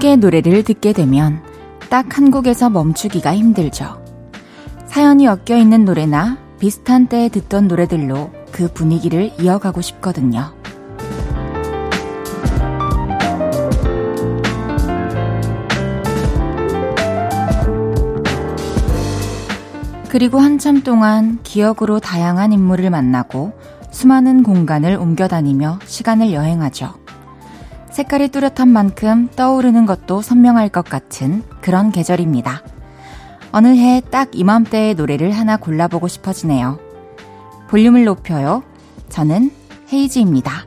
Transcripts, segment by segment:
추억의 노래를 듣게 되면 딱 한 곡에서 멈추기가 힘들죠. 사연이 엮여 있는 노래나 비슷한 때에 듣던 노래들로 그 분위기를 이어가고 싶거든요. 그리고 한참 동안 기억으로 다양한 인물을 만나고 수많은 공간을 옮겨다니며 시간을 여행하죠. 색깔이 뚜렷한 만큼 떠오르는 것도 선명할 것 같은 그런 계절입니다. 어느 해 딱 이맘때의 노래를 하나 골라보고 싶어지네요. 볼륨을 높여요. 저는 헤이즈입니다.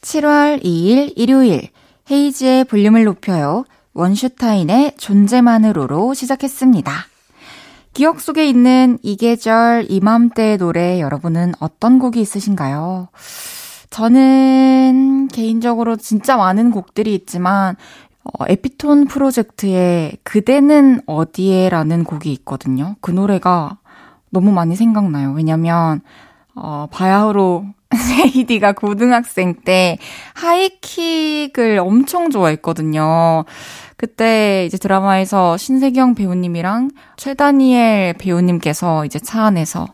7월 2일 일요일 헤이즈의 볼륨을 높여요. 원슈타인의 존재만으로로 시작했습니다. 기억 속에 있는 이 계절 이맘때의 노래 여러분은 어떤 곡이 있으신가요? 저는 개인적으로 진짜 많은 곡들이 있지만 어, 에피톤 프로젝트의 그대는 어디에라는 곡이 있거든요. 그 노래가 너무 많이 생각나요. 왜냐면 어, 바야흐로 세이디가 고등학생 때 하이킥을 엄청 좋아했거든요. 그때 이제 드라마에서 신세경 배우님이랑 최다니엘 배우님께서 이제 차 안에서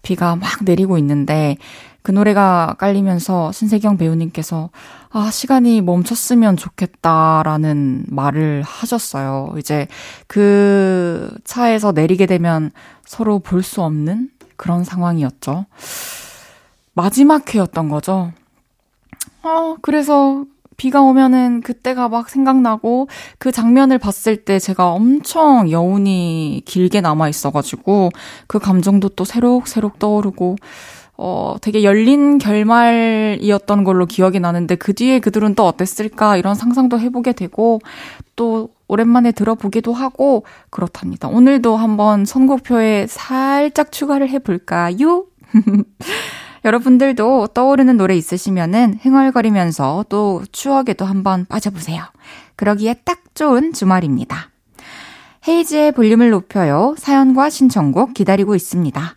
비가 막 내리고 있는데 그 노래가 깔리면서 신세경 배우님께서 아, 시간이 멈췄으면 좋겠다라는 말을 하셨어요. 이제 그 차에서 내리게 되면 서로 볼 수 없는 그런 상황이었죠. 마지막 회였던 거죠. 어, 그래서 비가 오면은 그때가 막 생각나고 그 장면을 봤을 때 제가 엄청 여운이 길게 남아 있어가지고 그 감정도 또 새록새록 떠오르고 어, 되게 열린 결말이었던 걸로 기억이 나는데 그 뒤에 그들은 또 어땠을까 이런 상상도 해보게 되고 또 오랜만에 들어보기도 하고 그렇답니다. 오늘도 한번 선곡표에 살짝 추가를 해볼까요? 여러분들도 떠오르는 노래 있으시면은 흥얼거리면서 또 추억에도 한번 빠져보세요. 그러기에 딱 좋은 주말입니다. 헤이즈의 볼륨을 높여요. 사연과 신청곡 기다리고 있습니다.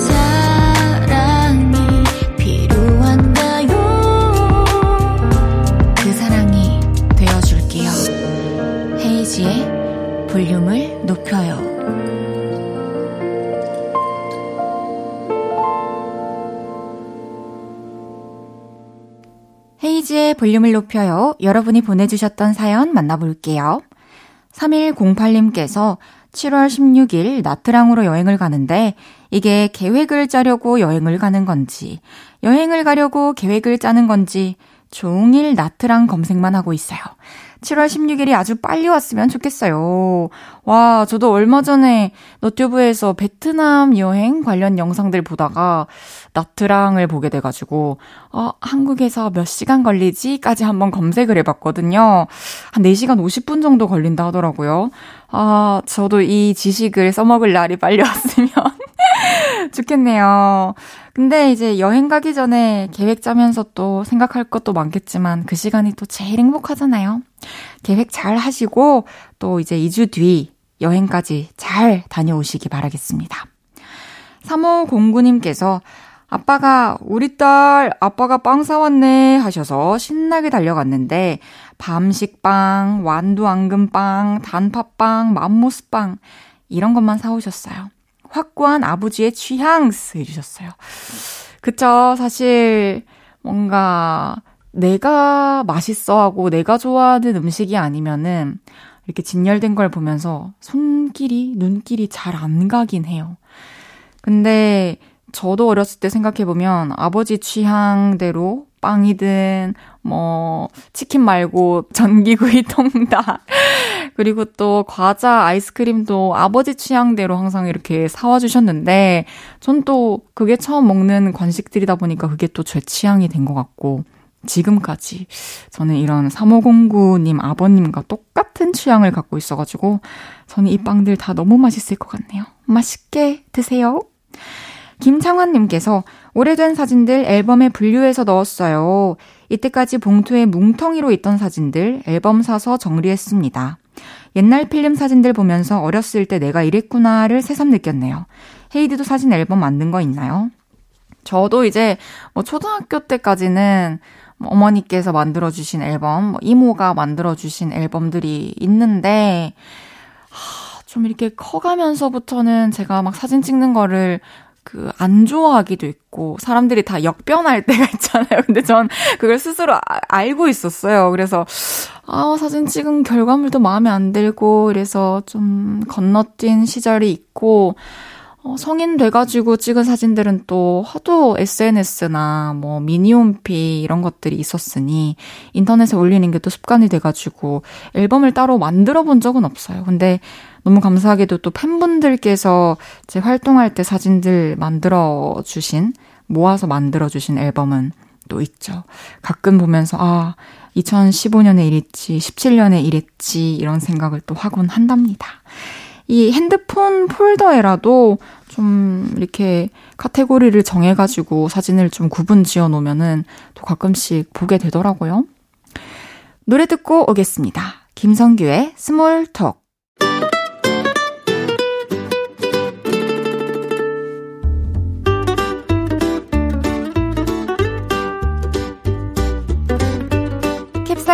헤이지의 볼륨을 높여요. 헤이지의 볼륨을 높여요. 여러분이 보내주셨던 사연 만나볼게요. 3108님께서 7월 16일 나트랑으로 여행을 가는데 이게 계획을 짜려고 여행을 가는 건지, 여행을 가려고 계획을 짜는 건지 종일 나트랑 검색만 하고 있어요. 7월 16일이 아주 빨리 왔으면 좋겠어요. 와, 저도 얼마 전에 너튜브에서 베트남 여행 관련 영상들 보다가 나트랑을 보게 돼가지고, 어, 한국에서 몇 시간 걸리지?까지 한번 검색을 해봤거든요. 한 4시간 50분 정도 걸린다 하더라고요. 아, 저도 이 지식을 써먹을 날이 빨리 왔으면 좋겠네요. 근데 이제 여행 가기 전에 계획 짜면서 또 생각할 것도 많겠지만 그 시간이 또 제일 행복하잖아요. 계획 잘 하시고 또 이제 2주 뒤 여행까지 잘 다녀오시기 바라겠습니다. 3509님께서 아빠가 우리 딸 아빠가 빵 사왔네 하셔서 신나게 달려갔는데 밤식빵, 완두 앙금빵, 단팥빵, 맘모스빵 이런 것만 사오셨어요. 확고한 아버지의 취향스 해주셨어요. 그쵸. 사실, 뭔가, 내가 맛있어 하고 내가 좋아하는 음식이 아니면은, 이렇게 진열된 걸 보면서 손길이, 눈길이 잘 안 가긴 해요. 근데, 저도 어렸을 때 생각해보면 아버지 취향대로 빵이든 뭐 치킨 말고 전기구이 통닭 그리고 또 과자 아이스크림도 아버지 취향대로 항상 이렇게 사와 주셨는데 전 또 그게 처음 먹는 관식들이다 보니까 그게 또 제 취향이 된 것 같고 지금까지 저는 이런 3509님 아버님과 똑같은 취향을 갖고 있어가지고 저는 이 빵들 다 너무 맛있을 것 같네요. 맛있게 드세요. 김창환님께서 오래된 사진들 앨범에 분류해서 넣었어요. 이때까지 봉투에 뭉텅이로 있던 사진들 앨범 사서 정리했습니다. 옛날 필름 사진들 보면서 어렸을 때 내가 이랬구나를 새삼 느꼈네요. 헤이드도 사진 앨범 만든 거 있나요? 저도 이제 뭐 초등학교 때까지는 뭐 어머니께서 만들어주신 앨범, 뭐 이모가 만들어주신 앨범들이 있는데, 하, 좀 이렇게 커가면서부터는 제가 막 사진 찍는 거를 그, 안 좋아하기도 있고, 사람들이 다 역변할 때가 있잖아요. 근데 전 그걸 스스로 아, 알고 있었어요. 그래서, 아, 사진 찍은 결과물도 마음에 안 들고, 그래서 좀 건너뛴 시절이 있고, 어, 성인 돼가지고 찍은 사진들은 또 하도 SNS나 뭐 미니홈피 이런 것들이 있었으니 인터넷에 올리는 게 또 습관이 돼가지고 앨범을 따로 만들어 본 적은 없어요. 근데 너무 감사하게도 또 팬분들께서 제 활동할 때 사진들 만들어 주신, 모아서 만들어 주신 앨범은 또 있죠. 가끔 보면서, 아, 2015년에 이랬지, 17년에 이랬지, 이런 생각을 또 하곤 한답니다. 이 핸드폰 폴더에라도 좀 이렇게 카테고리를 정해가지고 사진을 좀 구분 지어 놓으면은 또 가끔씩 보게 되더라고요. 노래 듣고 오겠습니다. 김성규의 Small Talk.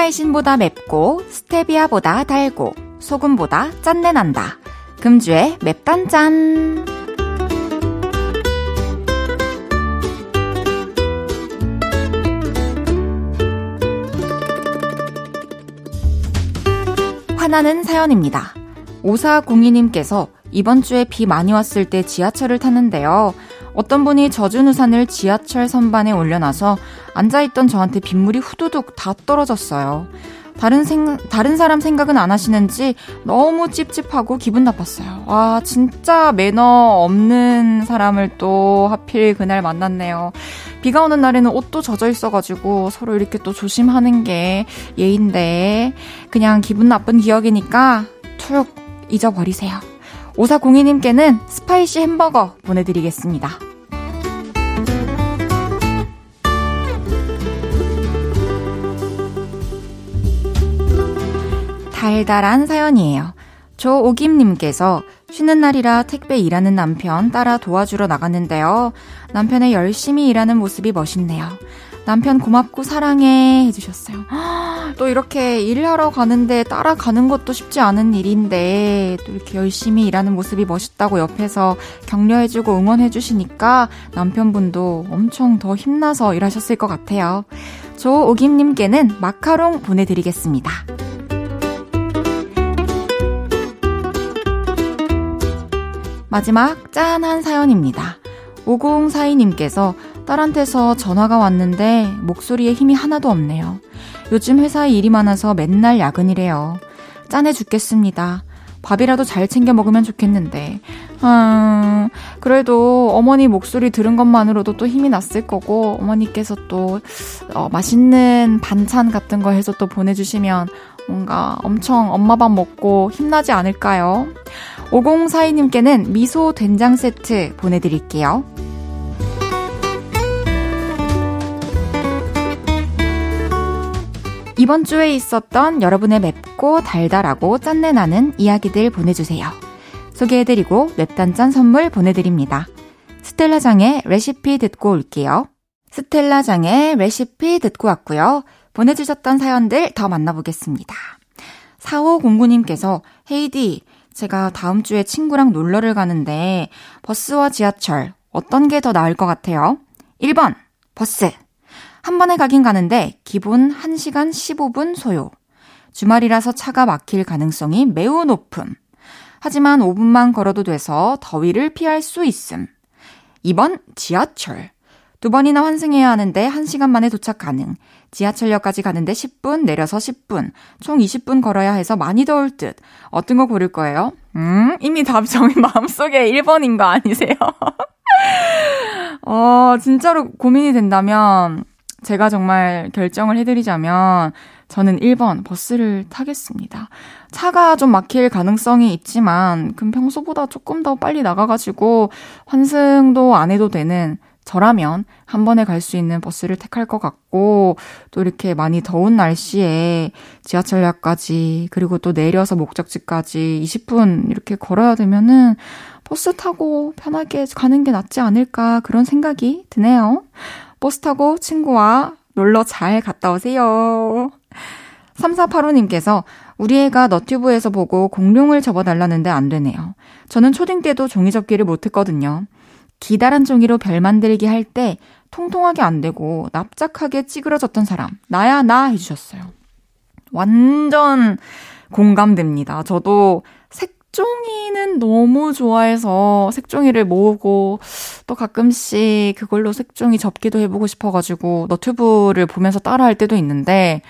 캡사이신보다 맵고 스테비아보다 달고 소금보다 짠내 난다. 금주의 맵단짠. 화나는 사연입니다. 5402님께서 이번 주에 비 많이 왔을 때 지하철을 탔는데요. 어떤 분이 젖은 우산을 지하철 선반에 올려놔서 앉아있던 저한테 빗물이 후두둑 다 떨어졌어요. 다른 생, 다른 사람 생각은 안 하시는지 너무 찝찝하고 기분 나빴어요. 와, 진짜 매너 없는 사람을 또 하필 그날 만났네요. 비가 오는 날에는 옷도 젖어 있어가지고 서로 이렇게 또 조심하는 게 예인데, 그냥 기분 나쁜 기억이니까 툭 잊어버리세요. 5402님께는 spicy 햄버거 보내드리겠습니다. 달달한 사연이에요. 조오김님께서 쉬는 날이라 택배 일하는 남편 따라 도와주러 나갔는데요. 남편의 열심히 일하는 모습이 멋있네요. 남편 고맙고 사랑해 해주셨어요. 또 이렇게 일하러 가는데 따라가는 것도 쉽지 않은 일인데 또 이렇게 열심히 일하는 모습이 멋있다고 옆에서 격려해주고 응원해주시니까 남편분도 엄청 더 힘나서 일하셨을 것 같아요. 조오김님께는 마카롱 보내드리겠습니다. 마지막 짠한 사연입니다. 5042님께서 딸한테서 전화가 왔는데 목소리에 힘이 하나도 없네요. 요즘 회사에 일이 많아서 맨날 야근이래요. 짠해 죽겠습니다. 밥이라도 잘 챙겨 먹으면 좋겠는데. 아, 그래도 어머니 목소리 들은 것만으로도 또 힘이 났을 거고, 어머니께서 또, 어, 맛있는 반찬 같은 거 해서 또 보내주시면 뭔가 엄청 엄마 밥 먹고 힘나지 않을까요? 5042님께는 미소 된장 세트 보내드릴게요. 이번 주에 있었던 여러분의 맵고 달달하고 짠내 나는 이야기들 보내주세요. 소개해드리고 맵단짠 선물 보내드립니다. 스텔라장의 레시피 듣고 올게요. 스텔라장의 레시피 듣고 왔고요. 보내주셨던 사연들 더 만나보겠습니다. 4509님께서 헤이디, 제가 다음 주에 친구랑 놀러를 가는데 버스와 지하철 어떤 게 더 나을 것 같아요? 1번, 버스. 한 번에 가긴 가는데 기본 1시간 15분 소요. 주말이라서 차가 막힐 가능성이 매우 높음. 하지만 5분만 걸어도 돼서 더위를 피할 수 있음. 2번 지하철. 두 번이나 환승해야 하는데 1시간 만에 도착 가능. 지하철역까지 가는데 10분, 내려서 10분. 총 20분 걸어야 해서 많이 더울 듯. 어떤 거 고를 거예요? 음, 이미 답 정이 마음속에 1번인 거 아니세요? 어, 진짜로 고민이 된다면 제가 정말 결정을 해드리자면 저는 1번 버스를 타겠습니다. 차가 좀 막힐 가능성이 있지만 그 평소보다 조금 더 빨리 나가가지고 환승도 안 해도 되는 저라면 한 번에 갈 수 있는 버스를 택할 것 같고 또 이렇게 많이 더운 날씨에 지하철역까지 그리고 또 내려서 목적지까지 20분 이렇게 걸어야 되면은 버스 타고 편하게 가는 게 낫지 않을까 그런 생각이 드네요. 버스 타고 친구와 놀러 잘 갔다 오세요. 3485님께서 우리 애가 너튜브에서 보고 공룡을 접어달라는데 안 되네요. 저는 초딩 때도 종이 접기를 못했거든요. 기다란 종이로 별 만들기 할 때 통통하게 안 되고 납작하게 찌그러졌던 사람 나야 나 해주셨어요. 완전 공감됩니다. 저도 색종이는 너무 좋아해서 색종이를 모으고 또 가끔씩 그걸로 색종이 접기도 해보고 싶어가지고 너튜브를 보면서 따라할 때도 있는데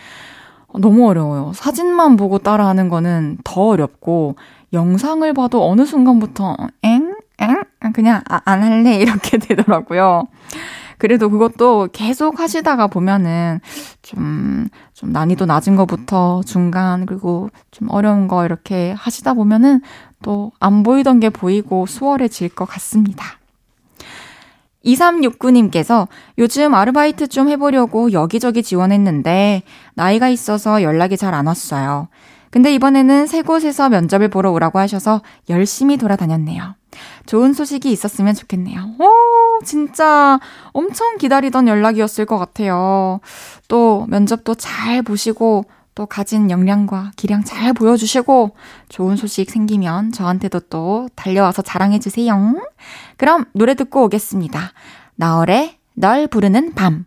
너무 어려워요. 사진만 보고 따라하는 거는 더 어렵고 영상을 봐도 어느 순간부터 엥? 엥? 그냥 아, 안 할래 이렇게 되더라고요. 그래도 그것도 계속 하시다가 보면은 좀, 좀 난이도 낮은 거부터 중간, 그리고 좀 어려운 거 이렇게 하시다 보면은 또 안 보이던 게 보이고 수월해질 것 같습니다. 2369님께서 요즘 아르바이트 좀 해보려고 여기저기 지원했는데 나이가 있어서 연락이 잘 안 왔어요. 근데 이번에는 새 곳에서 면접을 보러 오라고 하셔서 열심히 돌아다녔네요. 좋은 소식이 있었으면 좋겠네요. 오, 진짜 엄청 기다리던 연락이었을 것 같아요. 또 면접도 잘 보시고 또 가진 역량과 기량 잘 보여주시고 좋은 소식 생기면 저한테도 또 달려와서 자랑해주세요. 그럼 노래 듣고 오겠습니다. 나얼의 널 부르는 밤.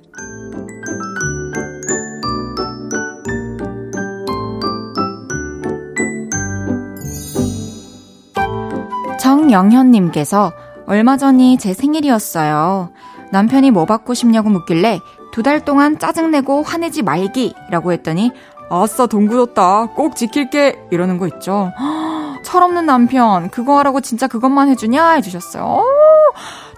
정영현님께서 얼마 전이 제 생일이었어요. 남편이 뭐 받고 싶냐고 묻길래 두 달 동안 짜증내고 화내지 말기 라고 했더니 아싸 돈 굳었다 꼭 지킬게 이러는 거 있죠. 철없는 남편 그거 하라고 진짜 그것만 해주냐 해주셨어요.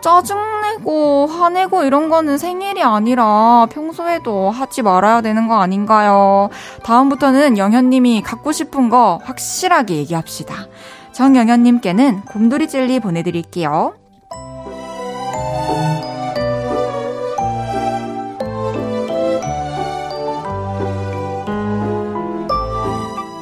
짜증내고 화내고 이런 거는 생일이 아니라 평소에도 하지 말아야 되는 거 아닌가요? 다음부터는 영현님이 갖고 싶은 거 확실하게 얘기합시다. 정영현님께는 곰돌이 젤리 보내드릴게요.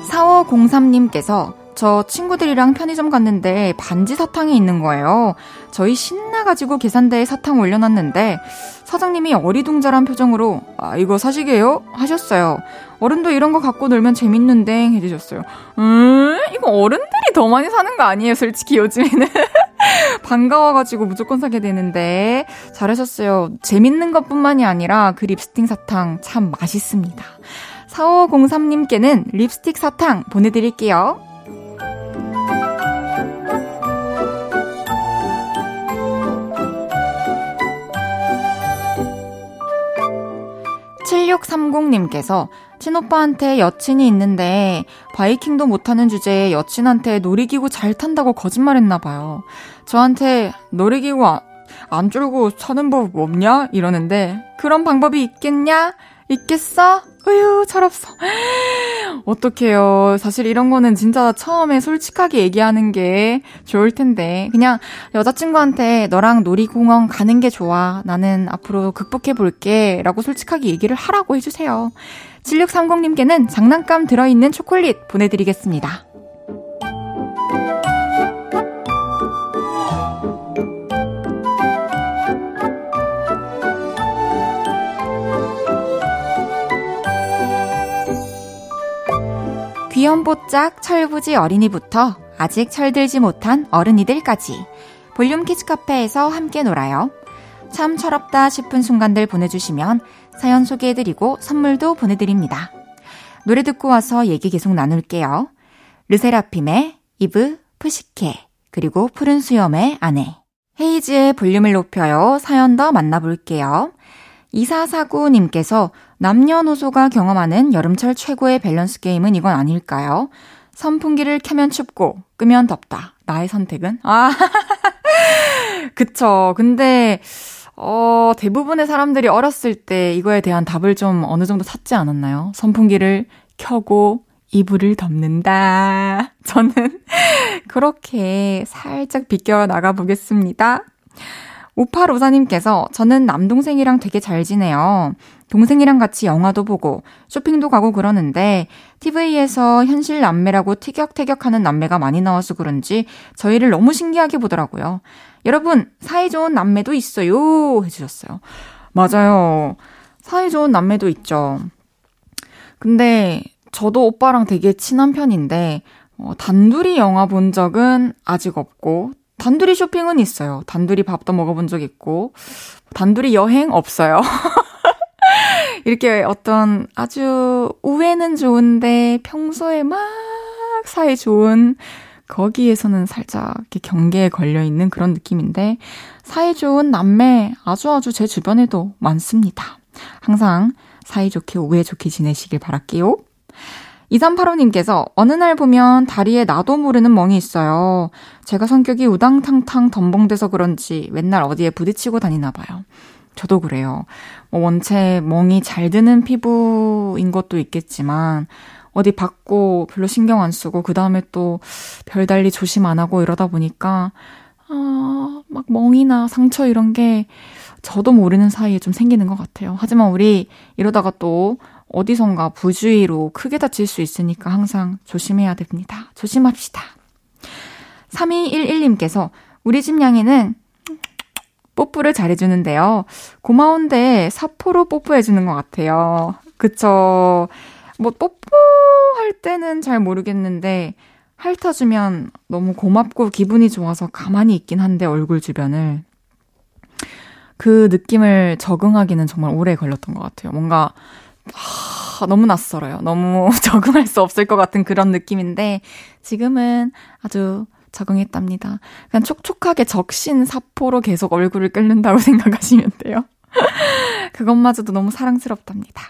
4503님께서 저 친구들이랑 편의점 갔는데 반지 사탕이 있는 거예요. 저희 신나가지고 계산대에 사탕 올려놨는데 사장님이 어리둥절한 표정으로 아 이거 사시게요? 하셨어요. 어른도 이런 거 갖고 놀면 재밌는데 해주셨어요. 음 이거 어른들이 더 많이 사는 거 아니에요 솔직히 요즘에는. 반가워가지고 무조건 사게 되는데 잘하셨어요. 재밌는 것뿐만이 아니라 그 립스틱 사탕 참 맛있습니다. 4503님께는 립스틱 사탕 보내드릴게요. 7630님께서 친오빠한테 여친이 있는데 바이킹도 못하는 주제에 여친한테 놀이기구 잘 탄다고 거짓말했나봐요. 저한테 놀이기구 안, 안 줄고 타는 법 없냐? 이러는데 그런 방법이 있겠냐? 있겠어? 으유, 철없어. 어떡해요. 사실 이런 거는 진짜 처음에 솔직하게 얘기하는 게 좋을 텐데. 그냥 여자친구한테 너랑 놀이공원 가는 게 좋아. 나는 앞으로 극복해 볼게. 라고 솔직하게 얘기를 하라고 해주세요. 7630님께는 장난감 들어있는 초콜릿 보내드리겠습니다. 귀염뽀짝 철부지 어린이부터 아직 철들지 못한 어른이들까지 볼륨 키즈 카페에서 함께 놀아요. 참 철없다 싶은 순간들 보내주시면 사연 소개해드리고 선물도 보내드립니다. 노래 듣고 와서 얘기 계속 나눌게요. 르세라핌의 이브 프시케 그리고 푸른 수염의 아내 헤이즈의 볼륨을 높여요. 사연 더 만나볼게요. 2449님께서 남녀노소가 경험하는 여름철 최고의 밸런스 게임은 이건 아닐까요? 선풍기를 켜면 춥고 끄면 덥다. 나의 선택은? 아, 그쵸. 근데, 어, 대부분의 사람들이 어렸을 때 이거에 대한 답을 좀 어느 정도 찾지 않았나요? 선풍기를 켜고 이불을 덮는다. 저는 그렇게 살짝 비껴 나가 보겠습니다. 5854님께서 저는 남동생이랑 되게 잘 지내요. 동생이랑 같이 영화도 보고 쇼핑도 가고 그러는데 TV에서 현실 남매라고 티격태격하는 남매가 많이 나와서 그런지 저희를 너무 신기하게 보더라고요. 여러분, 사이좋은 남매도 있어요. 해주셨어요. 맞아요. 사이좋은 남매도 있죠. 근데 저도 오빠랑 되게 친한 편인데 어, 단둘이 영화 본 적은 아직 없고 단둘이 쇼핑은 있어요. 단둘이 밥도 먹어본 적 있고, 단둘이 여행 없어요. 이렇게 어떤 아주 우애는 좋은데 평소에 막 사이 좋은 거기에서는 살짝 이렇게 경계에 걸려 있는 그런 느낌인데 사이 좋은 남매 아주 아주 제 주변에도 많습니다. 항상 사이좋게 우애 좋게 지내시길 바랄게요. 2385님께서 어느 날 보면 다리에 나도 모르는 멍이 있어요. 제가 성격이 우당탕탕 덤벙돼서 그런지 맨날 어디에 부딪히고 다니나 봐요. 저도 그래요. 뭐 원체 멍이 잘 드는 피부인 것도 있겠지만 어디 받고 별로 신경 안 쓰고 그 다음에 또 별달리 조심 안 하고 이러다 보니까 아, 막 멍이나 상처 이런 게 저도 모르는 사이에 좀 생기는 것 같아요. 하지만 우리 이러다가 또 어디선가 부주의로 크게 다칠 수 있으니까 항상 조심해야 됩니다. 조심합시다. 3211님께서 우리 집 양이는 뽀뽀를 잘해주는데요. 고마운데 사포로 뽀뽀해주는 것 같아요. 그쵸. 뭐 뽀뽀할 때는 잘 모르겠는데 핥아주면 너무 고맙고 기분이 좋아서 가만히 있긴 한데 얼굴 주변을 그 느낌을 적응하기는 정말 오래 걸렸던 것 같아요. 뭔가 하, 너무 낯설어요. 너무 적응할 수 없을 것 같은 그런 느낌인데 지금은 아주 적응했답니다. 그냥 촉촉하게 적신 사포로 계속 얼굴을 끓는다고 생각하시면 돼요. 그것마저도 너무 사랑스럽답니다.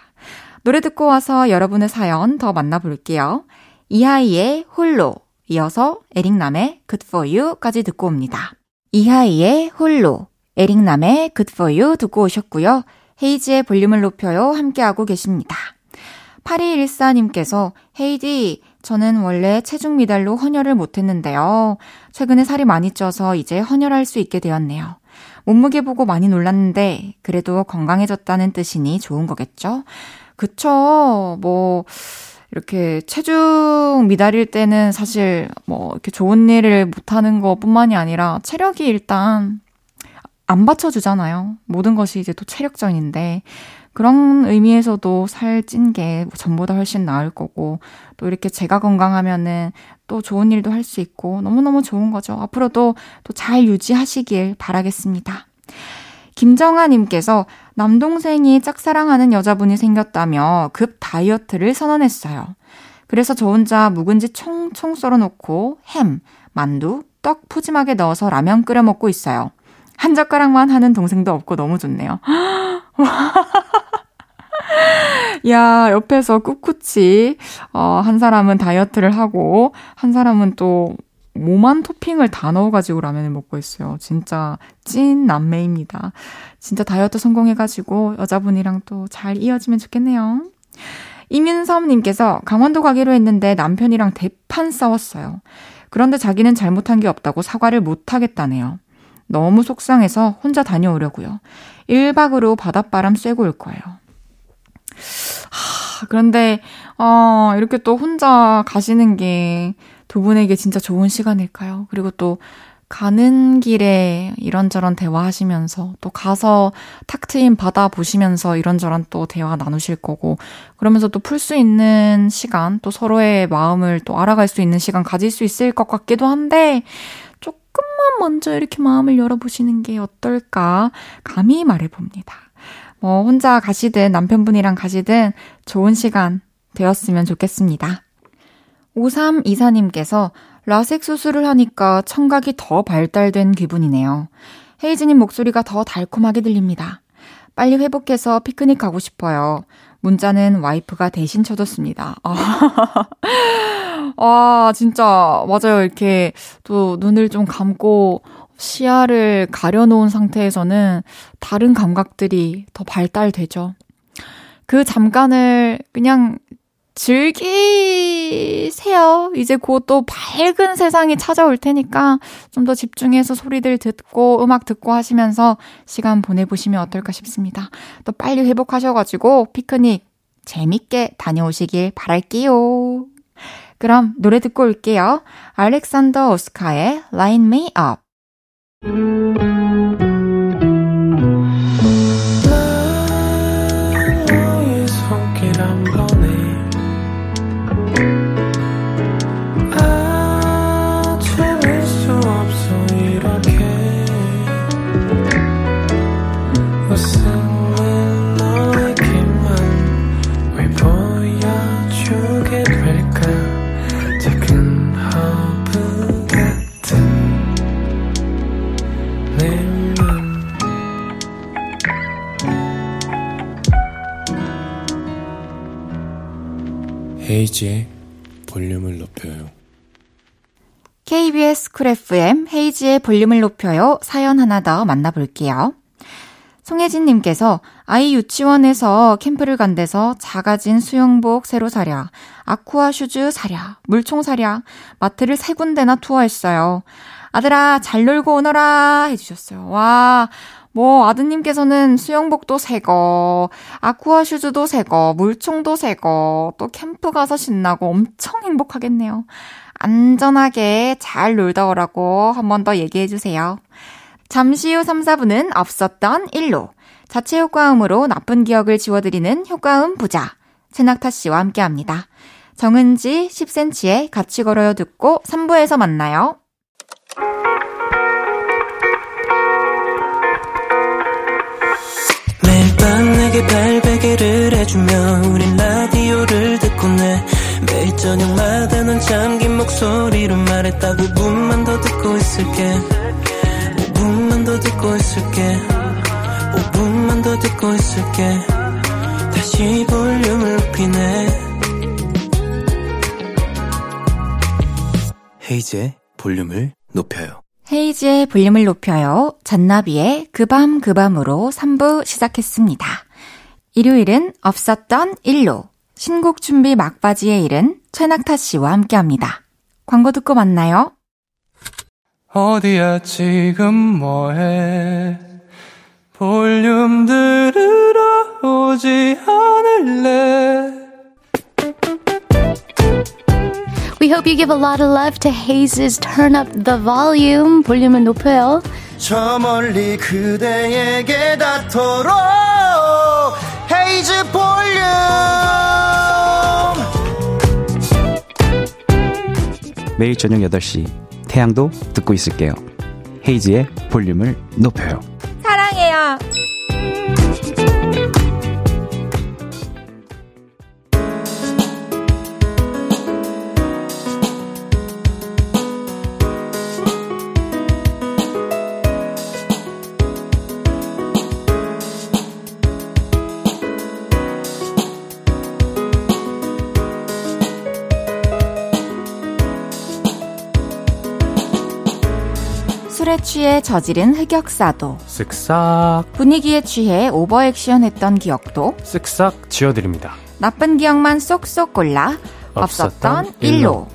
노래 듣고 와서 여러분의 사연 더 만나볼게요. 이하이의 홀로, 이어서 에릭남의 Good For You까지 듣고 옵니다. 이하이의 홀로, 에릭남의 Good For You 듣고 오셨고요. 헤이지의 볼륨을 높여요 함께하고 계십니다. 8214님께서 헤이디, 저는 원래 체중 미달로 헌혈을 못했는데요. 최근에 살이 많이 쪄서 이제 헌혈할 수 있게 되었네요. 몸무게 보고 많이 놀랐는데 그래도 건강해졌다는 뜻이니 좋은 거겠죠? 그쵸. 뭐 이렇게 체중 미달일 때는 사실 뭐 이렇게 좋은 일을 못 하는 것뿐만이 아니라 체력이 일단 안 받쳐주잖아요. 모든 것이 이제 또 체력전인데, 그런 의미에서도 살찐 게 전보다 훨씬 나을 거고, 또 이렇게 제가 건강하면은 또 좋은 일도 할 수 있고, 너무너무 좋은 거죠. 앞으로도 또 잘 유지하시길 바라겠습니다. 김정아님께서 남동생이 짝사랑하는 여자분이 생겼다며 급 다이어트를 선언했어요. 그래서 저 혼자 묵은지 총총 썰어놓고 햄, 만두, 떡 푸짐하게 넣어서 라면 끓여 먹고 있어요. 한 젓가락만 하는 동생도 없고 너무 좋네요. 야, 옆에서 꿋꿋이, 어, 한 사람은 다이어트를 하고, 한 사람은 또, 모만 토핑을 다 넣어가지고 라면을 먹고 있어요. 진짜 찐 남매입니다. 진짜 다이어트 성공해가지고 여자분이랑 또 잘 이어지면 좋겠네요. 이민섭님께서 강원도 가기로 했는데 남편이랑 대판 싸웠어요. 그런데 자기는 잘못한 게 없다고 사과를 못 하겠다네요. 너무 속상해서 혼자 다녀오려고요. 1박으로 바닷바람 쐬고 올 거예요. 하, 그런데, 어, 이렇게 또 혼자 가시는 게 두 분에게 진짜 좋은 시간일까요? 그리고 또 가는 길에 이런저런 대화하시면서 또 가서 탁 트인 바다 보시면서 이런저런 또 대화 나누실 거고 그러면서 또 풀 수 있는 시간 또 서로의 마음을 또 알아갈 수 있는 시간 가질 수 있을 것 같기도 한데 조금만 먼저 이렇게 마음을 열어보시는 게 어떨까 감히 말해봅니다. 뭐 혼자 가시든 남편분이랑 가시든 좋은 시간 되었으면 좋겠습니다. 5324님께서 라섹 수술을 하니까 청각이 더 발달된 기분이네요. 헤이즈님 목소리가 더 달콤하게 들립니다. 빨리 회복해서 피크닉 가고 싶어요. 문자는 와이프가 대신 쳐줬습니다. 아, 아, 진짜, 맞아요. 이렇게 또 눈을 좀 감고 시야를 가려놓은 상태에서는 다른 감각들이 더 발달되죠. 그 잠깐을 그냥 즐기세요. 이제 곧 또 밝은 세상이 찾아올 테니까 좀 더 집중해서 소리들 듣고 음악 듣고 하시면서 시간 보내보시면 어떨까 싶습니다. 또 빨리 회복하셔가지고 피크닉 재밌게 다녀오시길 바랄게요. 그럼 노래 듣고 올게요. 알렉산더 오스카의 Line Me Up. 헤이즈의 볼륨을 높여요. KBS Cool FM 헤이즈의 볼륨을 높여요. 사연 하나 더 만나볼게요. 송혜진님께서 아이 유치원에서 캠프를 간대서 작아진 수영복 새로 사랴, aqua shoes 사랴, 물총 사랴, 마트를 세 군데나 투어했어요. 아들아, 잘 놀고 오너라 해주셨어요. 와, 뭐, 아드님께서는 수영복도 새거, 아쿠아 슈즈도 새거, 물총도 새거, 또 캠프 가서 신나고 엄청 행복하겠네요. 안전하게 잘 놀다 오라고 한 번 더 얘기해 주세요. 잠시 후 3, 4분은 없었던 일로 자체 효과음으로 나쁜 기억을 지워드리는 효과음 부자 최낙타 씨와 함께 합니다. 정은지 10cm의 같이 걸어요 듣고 3부에서 만나요. 밤 내게 발베개를 해주며 우린 라디오를 듣고 내 매일 저녁마다 넌 잠긴 목소리로 말했다. 5분만 더 듣고 있을게. 5분만 더 듣고 있을게. 5분만 더 듣고 있을게. 다시 볼륨을 높이네. 헤이즈의 볼륨을 높여요. 헤이즈의 볼륨을 높여요. 잔나비의 그밤 그 밤으로 3부 시작했습니다. 일요일은 없었던 일로 신곡 준비 막바지의 일은 최낙타 씨와 함께 합니다. 광고 듣고 만나요. 어디야 지금 뭐해 볼륨 들으러 오지 않을래 We hope you give a lot of love to Haze's Turn Up the Volume. 볼륨을 높여요. 저 멀리 그대에게 닿도록 매일 저녁 8시 태양도 듣고 있을게요. 헤이즈의 볼륨을 높여요. 사랑해요. 취해 저지른 흑역사도 쓱싹 분위기에 취해 오버액션 했던 기억도 쓱싹 지워드립니다. 나쁜 기억만 쏙쏙 골라 없었던 일로.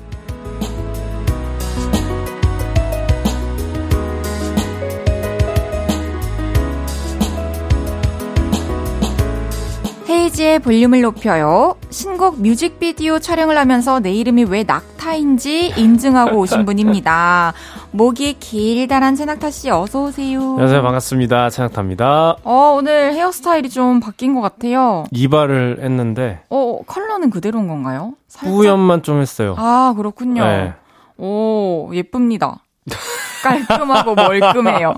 헤이지의 볼륨을 높여요. 신곡 뮤직비디오 촬영을 하면서 내 이름이 왜 낙타인지 인증하고 오신 분입니다. 목이 길다란 최낙타 씨 어서 오세요. 안녕하세요. 반갑습니다. 최낙타입니다. 어, 오늘 헤어스타일이 좀 바뀐 것 같아요. 이발을 했는데 어, 컬러는 그대로인 건가요? 살짝? 뿌연만 좀 했어요. 아, 그렇군요. 네. 오, 예쁩니다. 깔끔하고 멀끔해요.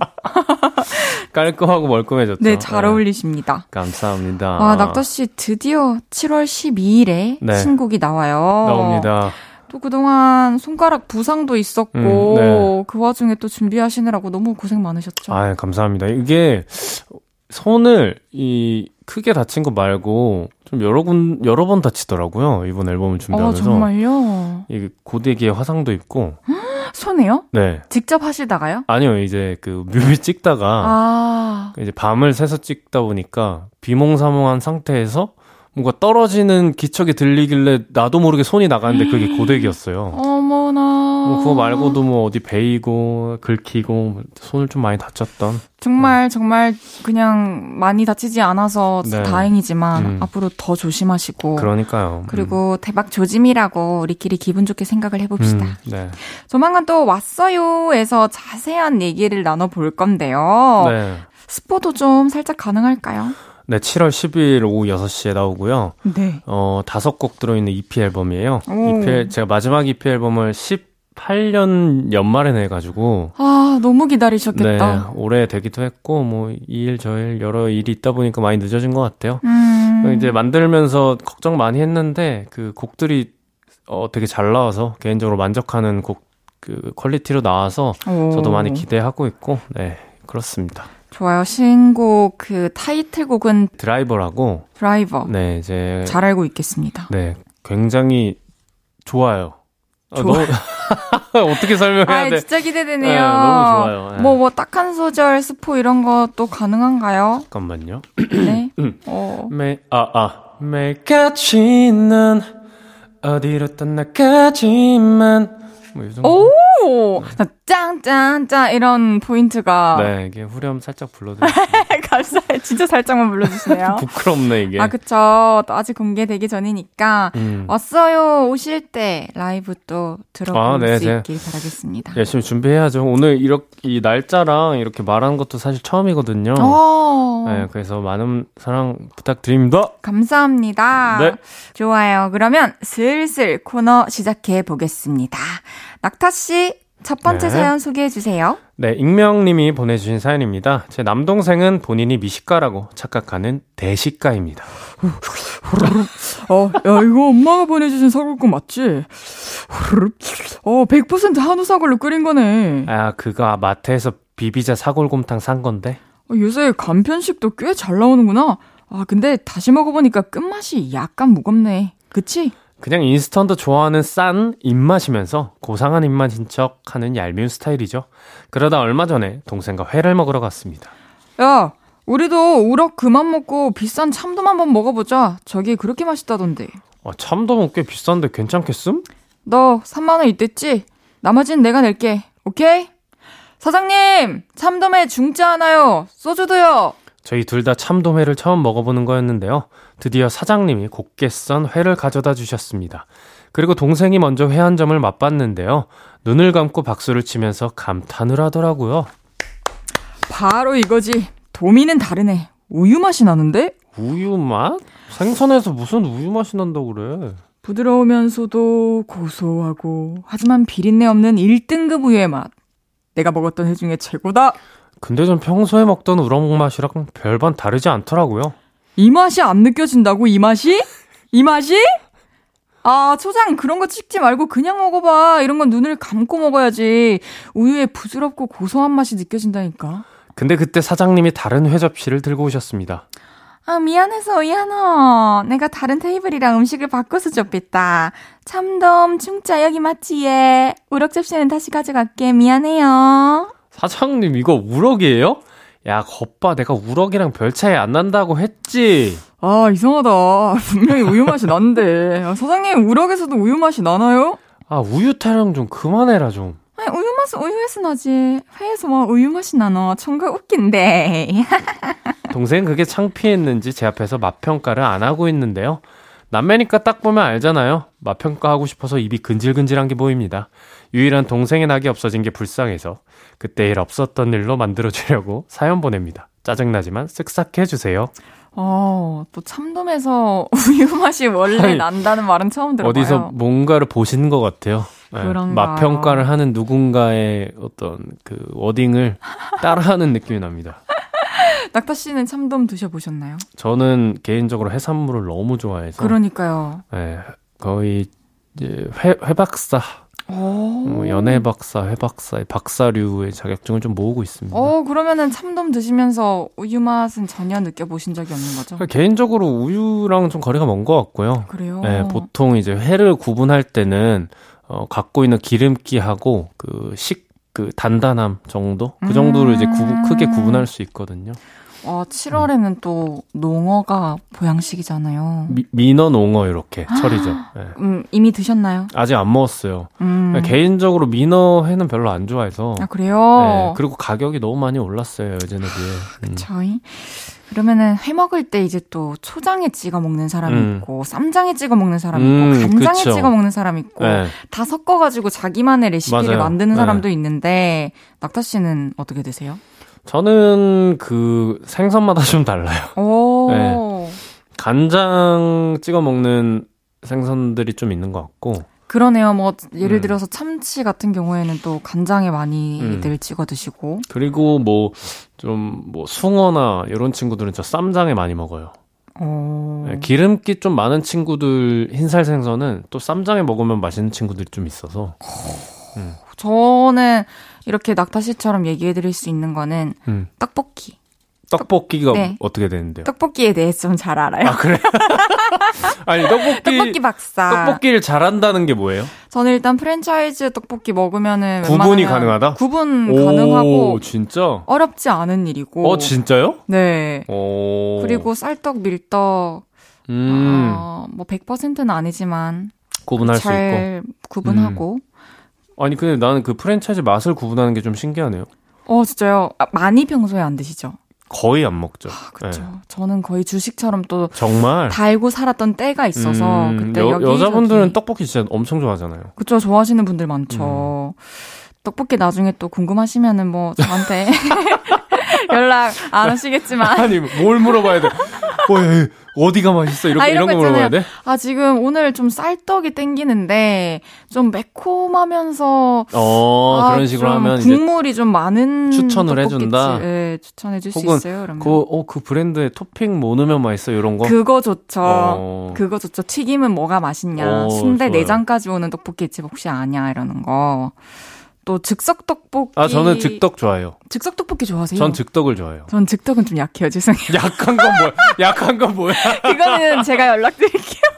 깔끔하고 멀끔해졌죠. 네, 잘 어울리십니다. 감사합니다. 아, 낙타 씨 드디어 7월 12일에 네. 신곡이 나와요. 나옵니다. 또 그동안 손가락 부상도 있었고 음, 네. 그 와중에 또 준비하시느라고 너무 고생 많으셨죠. 아, 감사합니다. 이게 손을 이 크게 다친 거 말고 좀 여러 군 여러 번 다치더라고요. 이번 앨범을 준비하면서. 아, 정말요? 이 고데기에 화상도 입고. 손에요? 네. 직접 하시다가요? 아니요, 이제 그 뮤비 찍다가 아. 이제 밤을 새서 찍다 보니까 비몽사몽한 상태에서 뭔가 떨어지는 기척이 들리길래 나도 모르게 손이 나가는데 그게 고데기였어요. 어머나. 뭐 그거 말고도 뭐 어디 베이고 긁히고 손을 좀 많이 다쳤던. 정말 네. 정말 그냥 많이 다치지 않아서 네. 다행이지만 음. 앞으로 더 조심하시고. 그러니까요. 그리고 음. 대박 조짐이라고 우리끼리 기분 좋게 생각을 해봅시다. 음, 네. 조만간 또 왔어요에서 자세한 얘기를 나눠볼 건데요. 네. 스포도 좀 살짝 가능할까요? 네, 7월 10일 오후 6시에 나오고요. 네. 어, 다섯 곡 들어있는 EP 앨범이에요. 오. EP, 제가 마지막 EP 앨범을 18년 연말에 내 가지고. 아, 너무 기다리셨겠다. 네, 올해 되기도 했고, 뭐, 이 일, 저 일, 여러 일이 있다 보니까 많이 늦어진 것 같아요. 음. 이제 만들면서 걱정 많이 했는데, 그 곡들이, 어, 되게 잘 나와서, 개인적으로 만족하는 곡, 그, 퀄리티로 나와서, 오. 저도 많이 기대하고 있고, 네, 그렇습니다. 좋아요. 신곡 그 타이틀곡은 드라이버라고. 드라이버. 네, 이제 잘 알고 있겠습니다. 네, 굉장히 좋아요. 아. 너무 어떻게 설명해야 아, 돼? 진짜 기대되네요. 네, 너무 좋아요. 네. 뭐, 뭐, 딱 한 소절 스포 이런 것도 가능한가요? 잠깐만요. 네. 어. 매, 아, 아. 매일같이 는 어디로 떠나가지만 뭐 이 정도. 오! 짱짱짱 이런 포인트가. 네 이게 후렴 살짝 불러드릴게요. 감사해요 진짜 살짝만 불러주시네요. 부끄럽네 이게. 아 그쵸. 또 아직 공개되기 전이니까 음. 왔어요 오실 때 라이브 또 들어볼 아, 네, 수 네. 있길 바라겠습니다. 열심히 준비해야죠. 오늘 이렇게 이 날짜랑 이렇게 말하는 것도 사실 처음이거든요. 오. 네 그래서 많은 사랑 부탁드립니다. 감사합니다. 네. 좋아요. 그러면 슬슬 코너 시작해 보겠습니다 낙타 씨, 첫 번째 네. 사연 소개해 주세요. 네, 익명님이 보내주신 사연입니다. 제 남동생은 본인이 미식가라고 착각하는 대식가입니다. 어, 야, 이거 엄마가 보내주신 사골국 맞지? 어, 100% 한우 사골로 끓인 거네. 아, 그거 마트에서 비비자 사골곰탕 산 건데? 어, 요새 간편식도 꽤 잘 나오는구나. 아, 근데 다시 먹어보니까 끝맛이 약간 무겁네. 그치? 그냥 인스턴트 좋아하는 싼 입맛이면서 고상한 입맛인 척 하는 얄미운 스타일이죠. 그러다 얼마 전에 동생과 회를 먹으러 갔습니다. 야, 우리도 우럭 그만 먹고 비싼 참돔 한번 먹어보자. 저기 그렇게 맛있다던데. 아, 참돔은 꽤 비싼데 괜찮겠음? 너 3만원 있댔지? 나머지는 내가 낼게. 오케이? 사장님! 참돔에 중짜 하나요. 소주도요. 저희 둘 다 참돔회를 처음 먹어보는 거였는데요. 드디어 사장님이 곱게 썬 회를 가져다 주셨습니다. 그리고 동생이 먼저 회 한 점을 맛봤는데요. 눈을 감고 박수를 치면서 감탄을 하더라고요. 바로 이거지. 도미는 다르네. 우유 맛이 나는데? 우유 맛? 생선에서 무슨 우유 맛이 난다고 그래? 부드러우면서도 고소하고 하지만 비린내 없는 1등급 우유의 맛. 내가 먹었던 회 중에 최고다. 근데 전 평소에 먹던 우럭 맛이랑 별반 다르지 않더라고요. 이 맛이 안 느껴진다고? 이 맛이? 이 맛이? 아, 초장 그런 거 찍지 말고 그냥 먹어봐. 이런 건 눈을 감고 먹어야지. 우유의 부드럽고 고소한 맛이 느껴진다니까. 근데 그때 사장님이 다른 회 접시를 들고 오셨습니다. 아, 미안해서, 미안어. 내가 다른 테이블이랑 음식을 바꿔서 줬겠다. 참돔, 충짜, 여기 맞지, 얘. 우럭 접시는 다시 가져갈게. 미안해요. 사장님, 이거 우럭이에요? 야, 겉봐. 내가 우럭이랑 별 차이 안 난다고 했지. 아, 이상하다. 분명히 우유 맛이 나는데. 아, 사장님, 우럭에서도 우유 맛이 나나요? 아, 우유 타령 좀 그만해라, 좀. 아니, 우유 맛은 우유에서 나지. 회에서 막 우유 맛이 나너. 청각 웃긴데. 동생 그게 창피했는지 제 앞에서 맛평가를 안 하고 있는데요. 남매니까 딱 보면 알잖아요. 맛평가하고 싶어서 입이 근질근질한 게 보입니다. 유일한 동생의 낙이 없어진 게 불쌍해서 그때 일 없었던 일로 만들어주려고 사연 보냅니다. 짜증나지만 쓱싹 해주세요. 어, 또 참돔에서 우유 맛이 원래 아니, 난다는 말은 처음 들어봐요. 어디서 뭔가를 보신 것 같아요. 네, 맛평가를 하는 누군가의 어떤 그 워딩을 따라하는 느낌이 납니다. 낙타 씨는 참돔 드셔보셨나요? 저는 개인적으로 해산물을 너무 좋아해서. 그러니까요. 네, 거의 이제 회, 회박사 어, 연애 박사, 회 박사의 박사류의 자격증을 좀 모으고 있습니다. 어, 그러면은 참돔 드시면서 우유 맛은 전혀 느껴보신 적이 없는 거죠? 그러니까 개인적으로 우유랑 좀 거리가 먼 것 같고요. 그래요? 네, 보통 이제 회를 구분할 때는 어, 갖고 있는 기름기하고 그 식, 그 단단함 정도? 그 정도를 음~ 이제 구, 크게 구분할 수 있거든요. 어, 7월에는 음. 또 농어가 보양식이잖아요. 미, 민어 농어 이렇게 철이죠. 네. 음, 이미 드셨나요? 아직 안 먹었어요. 음. 개인적으로 민어 회는 별로 안 좋아해서. 아 그래요? 네, 그리고 가격이 너무 많이 올랐어요 예전에 비해. 음. 그쵸. 그러면은 회 먹을 때 이제 또 초장에 찍어 먹는 사람이 음. 있고 쌈장에 찍어 먹는 사람이 있고 음, 간장에 그쵸. 찍어 먹는 사람이 있고 네. 다 섞어가지고 자기만의 레시피를 맞아요. 만드는 사람도 네. 있는데 낙타 씨는 어떻게 되세요? 저는 그 생선마다 좀 달라요. 네. 간장 찍어 먹는 생선들이 좀 있는 것 같고. 그러네요. 뭐 예를 음. 들어서 참치 같은 경우에는 또 간장에 많이들 음. 찍어 드시고. 그리고 뭐 좀뭐 뭐 숭어나 이런 친구들은 저 쌈장에 많이 먹어요. 네, 기름기 좀 많은 친구들 흰살 생선은 또 쌈장에 먹으면 맛있는 친구들이 좀 있어서. 음. 저는 이렇게 낙타 씨처럼 얘기해 드릴 수 있는 거는 음. 떡볶이. 떡볶이가 네. 어떻게 되는데요? 떡볶이에 대해서 좀 잘 알아요. 아, 그래? 아니, 떡볶이. 떡볶이 박사. 떡볶이를 잘한다는 게 뭐예요? 저는 일단 프랜차이즈 떡볶이 먹으면은. 구분이 가능하다? 구분 오, 가능하고. 진짜? 어렵지 않은 일이고. 어, 진짜요? 네. 오. 그리고 쌀떡, 밀떡. 음. 어, 뭐 100%는 아니지만. 구분할 수 있고. 구분하고. 음. 아니 근데 나는 그 프랜차이즈 맛을 구분하는 게 좀 신기하네요. 어 진짜요? 아, 많이 평소에 안 드시죠? 거의 안 먹죠. 아, 그렇죠. 네. 저는 거의 주식처럼 또 정말 달고 살았던 때가 있어서 음, 그때 여, 여자분들은 떡볶이 진짜 엄청 좋아하잖아요. 그렇죠. 좋아하시는 분들 많죠. 음. 떡볶이 나중에 또 궁금하시면은 뭐 저한테 연락 안 하시겠지만 아니 뭘 물어봐야 돼? 어, 어디가 맛있어? 이렇게 아, 이런, 거 물어봐야 돼? 아 지금 오늘 좀 쌀떡이 땡기는데 좀 매콤하면서 어 아, 그런 식으로 하면 국물이 좀 많은 추천을 해준다. 네, 추천해 줄 수 있어요. 그러면 그어그 그 브랜드에 토핑 뭐 넣으면 맛있어 이런 거? 그거 좋죠. 어. 그거 좋죠. 튀김은 뭐가 맛있냐? 어, 순대 좋아요. 내장까지 오는 떡볶이집 혹시 아냐 이러는 거. 또 즉석 떡볶이. 아 저는 즉떡 좋아해요. 즉석 떡볶이 좋아하세요? 전 즉떡을 좋아해요. 전 즉떡은 좀 약해요, 죄송해요. 약한 건 뭐야? 약한 건 뭐야? 이거는 제가 연락드릴게요.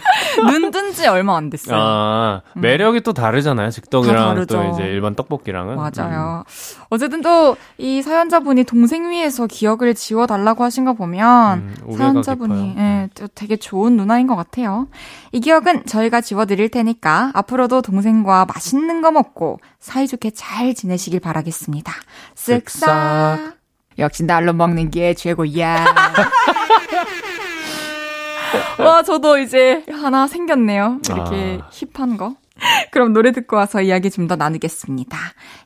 눈뜬 지 얼마 안 됐어요. 아, 음. 매력이 음. 또 다르잖아요. 즉떡이랑 또 이제 일반 떡볶이랑은. 맞아요. 음. 어쨌든 또 이 사연자분이 동생 위에서 기억을 지워달라고 하신 거 보면 음, 사연자분이 예, 또 되게 좋은 누나인 것 같아요. 이 기억은 저희가 지워드릴 테니까 앞으로도 동생과 맛있는 거 먹고 사이좋게 잘 지내시길 바라겠습니다. 쓱싹. 역시 날로 먹는 게 최고야. 와, 저도 이제 하나 생겼네요. 이렇게 아. 힙한 거. 그럼 노래 듣고 와서 이야기 좀 더 나누겠습니다.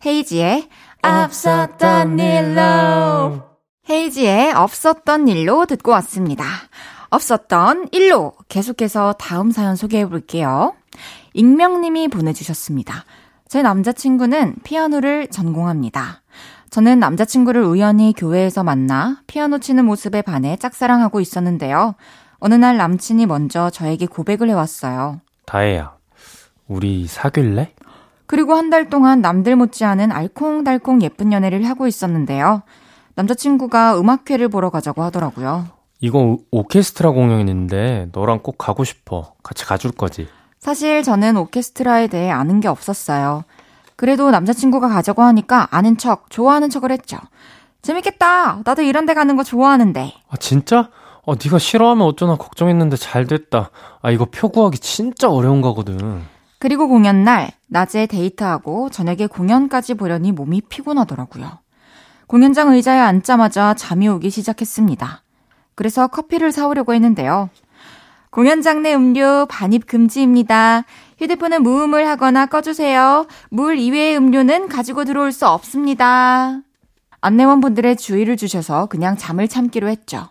헤이지의 없었던 일로. 헤이지의 없었던 일로 듣고 왔습니다. 없었던 일로 계속해서 다음 사연 소개해 볼게요. 익명님이 보내주셨습니다. 제 남자친구는 피아노를 전공합니다. 저는 남자친구를 우연히 교회에서 만나 피아노 치는 모습에 반해 짝사랑하고 있었는데요. 어느 날 남친이 먼저 저에게 고백을 해왔어요. 다혜야, 우리 사귈래? 그리고 한 달 동안 남들 못지않은 알콩달콩 예쁜 연애를 하고 있었는데요. 남자친구가 음악회를 보러 가자고 하더라고요. 이거 오케스트라 공연인데 너랑 꼭 가고 싶어. 같이 가줄 거지? 사실 저는 오케스트라에 대해 아는 게 없었어요. 그래도 남자친구가 가자고 하니까 아는 척, 좋아하는 척을 했죠. 재밌겠다. 나도 이런 데 가는 거 좋아하는데. 아, 진짜? 어, 네가 싫어하면 어쩌나 걱정했는데 잘 됐다. 아, 이거 표 구하기 진짜 어려운 거거든. 그리고 공연 날, 낮에 데이트하고 저녁에 공연까지 보려니 몸이 피곤하더라고요. 공연장 의자에 앉자마자 잠이 오기 시작했습니다. 그래서 커피를 사오려고 했는데요. 공연장 내 음료 반입 금지입니다. 휴대폰은 무음을 하거나 꺼주세요. 물 이외의 음료는 가지고 들어올 수 없습니다. 안내원분들의 주의를 주셔서 그냥 잠을 참기로 했죠.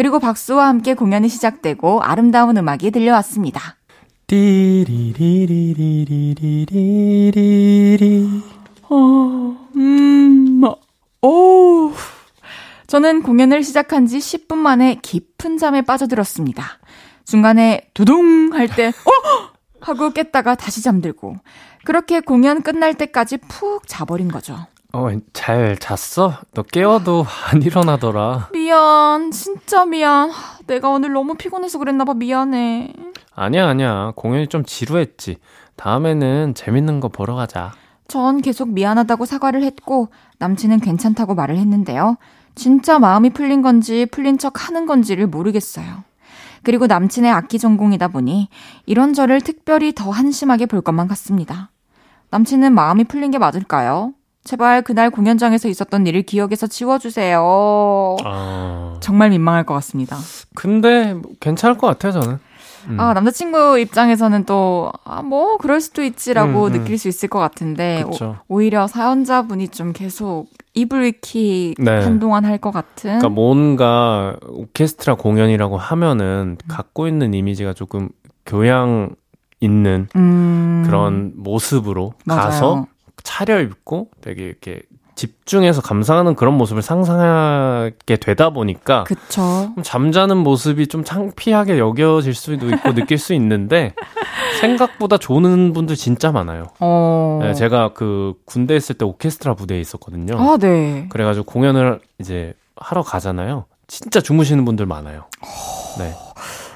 그리고 박수와 함께 공연이 시작되고 아름다운 음악이 들려왔습니다. 띠리리리리리리리리. 어, 음, 오. 저는 공연을 시작한 지 10분 만에 깊은 잠에 빠져들었습니다. 중간에 두둥 할 때, 어! 하고 깼다가 다시 잠들고. 그렇게 공연 끝날 때까지 푹 자버린 거죠. 어, 잘 잤어? 너 깨워도 안 일어나더라. 미안, 진짜 미안. 내가 오늘 너무 피곤해서 그랬나봐, 미안해. 아니야, 아니야. 공연이 좀 지루했지. 다음에는 재밌는 거 보러 가자. 전 계속 미안하다고 사과를 했고, 남친은 괜찮다고 말을 했는데요. 진짜 마음이 풀린 건지 풀린 척 하는 건지를 모르겠어요. 그리고 남친의 악기 전공이다 보니 이런 저를 특별히 더 한심하게 볼 것만 같습니다. 남친은 마음이 풀린 게 맞을까요? 제발 그날 공연장에서 있었던 일을 기억에서 지워주세요. 아... 정말 민망할 것 같습니다. 근데 괜찮을 것 같아요, 저는. 음. 아, 남자친구 입장에서는 또, 아, 뭐, 그럴 수도 있지라고 음, 음. 느낄 수 있을 것 같은데, 오, 히려 사연자분이 좀 계속 이불킥 네. 한동안 할 것 같은. 그러니까 뭔가 오케스트라 공연이라고 하면은 음. 갖고 있는 이미지가 조금 교양 있는 음. 그런 모습으로 맞아요. 가서 차려입고 되게 이렇게 집중해서 감상하는 그런 모습을 상상하게 되다 보니까 그쵸. 잠자는 모습이 좀 창피하게 여겨질 수도 있고 느낄 수 있는데 생각보다 좋은 분들 진짜 많아요. 어... 네, 제가 그 군대 있을 때 오케스트라 부대에 있었거든요. 아, 네. 그래가지고 공연을 이제 하러 가잖아요. 진짜 주무시는 분들 많아요. 네.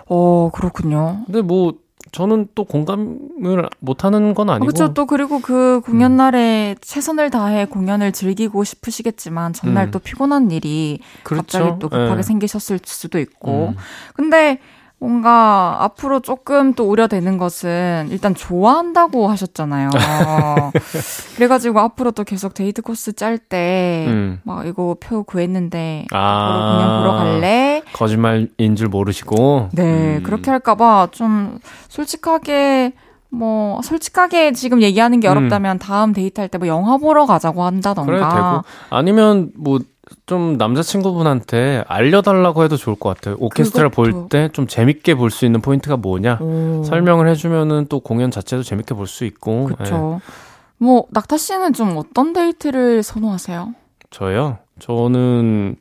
어, 그렇군요. 근데 뭐 저는 또 공감을 못하는 건 아니고. 그렇죠. 또 그리고 그 공연 날에 음. 최선을 다해 공연을 즐기고 싶으시겠지만 전날 음. 또 피곤한 일이 그렇죠. 갑자기 또 급하게 네. 생기셨을 수도 있고. 음. 근데 뭔가 앞으로 조금 또 우려되는 것은 일단 좋아한다고 하셨잖아요. 그래가지고 앞으로 또 계속 데이트 코스 짤 때막 음. 이거 표 구했는데 아~ 그냥 보러 갈래? 거짓말인 줄 모르시고. 네, 음. 그렇게 할까봐 좀 솔직하게 뭐 솔직하게 지금 얘기하는 게 음. 어렵다면 음. 다음 데이트할 때 뭐 영화 보러 가자고 한다던가. 그래 되고 아니면 뭐 좀 남자친구분한테 알려달라고 해도 좋을 것 같아요. 오케스트라 볼 때 좀 재밌게 볼 수 있는 포인트가 뭐냐 오. 설명을 해주면은 또 공연 자체도 재밌게 볼 수 있고. 그렇죠. 예. 뭐 낙타 씨는 좀 어떤 데이트를 선호하세요? 저요? 저는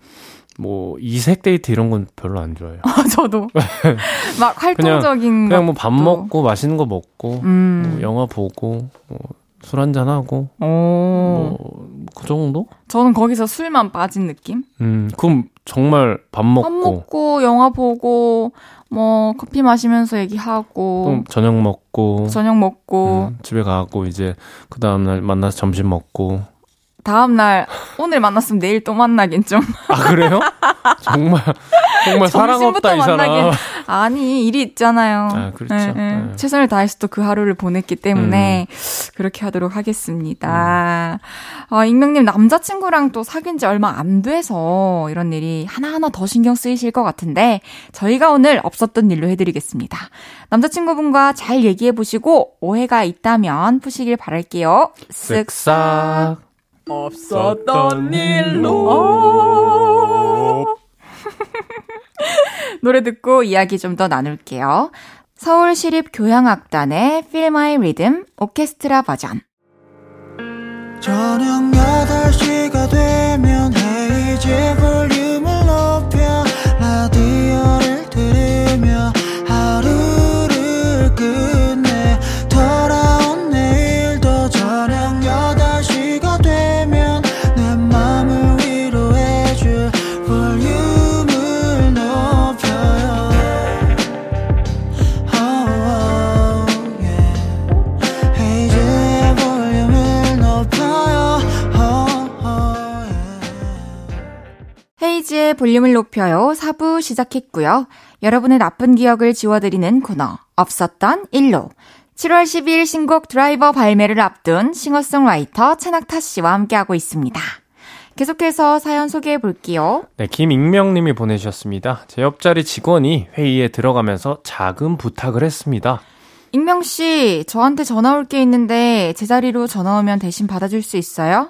뭐 이색 데이트 이런 건 별로 안 좋아해요. 아, 저도 막 활동적인 그냥, 그냥 뭐 밥 먹고 맛있는 거 먹고 음. 뭐 영화 보고 뭐 술 한잔 하고 뭐그 정도? 저는 거기서 술만 빠진 느낌? 음, 그럼 정말 밥 먹고 밥 먹고 영화 보고 뭐 커피 마시면서 얘기하고 저녁 먹고 저녁 먹고 음, 집에 가고 이제 그 다음 날 만나서 점심 먹고 다음날 오늘 만났으면 내일 또 만나긴 좀. 아 그래요? 정말 정말 사랑 없다 이 사람. 아니 일이 있잖아요. 아 그렇죠. 네, 네. 네. 최선을 다해서 또 그 하루를 보냈기 때문에 음. 그렇게 하도록 하겠습니다. 음. 어, 익명님 남자친구랑 또 사귄 지 얼마 안 돼서 이런 일이 하나하나 더 신경 쓰이실 것 같은데 저희가 오늘 없었던 일로 해드리겠습니다. 남자친구분과 잘 얘기해 보시고 오해가 있다면 푸시길 바랄게요. 쓱싹. 없었던 일로. 노래 듣고 이야기 좀 더 나눌게요. 서울시립교향악단의 Feel My Rhythm 오케스트라 버전. 저녁 8시가 되면 헤이즈 볼륨을 높여 볼륨을 높여요 oh, oh, yeah. 헤이즈의 헤이지의 볼륨을 높여요. 4부 시작했고요. 여러분의 나쁜 기억을 지워드리는 코너, 없었던 일로. 7월 12일 신곡 드라이버 발매를 앞둔 싱어송라이터 채낙타 씨와 함께하고 있습니다. 계속해서 사연 소개해 볼게요. 네, 김익명 님이 보내주셨습니다. 제 옆자리 직원이 회의에 들어가면서 작은 부탁을 했습니다. 익명 씨, 저한테 전화 올 게 있는데 제 자리로 전화 오면 대신 받아줄 수 있어요?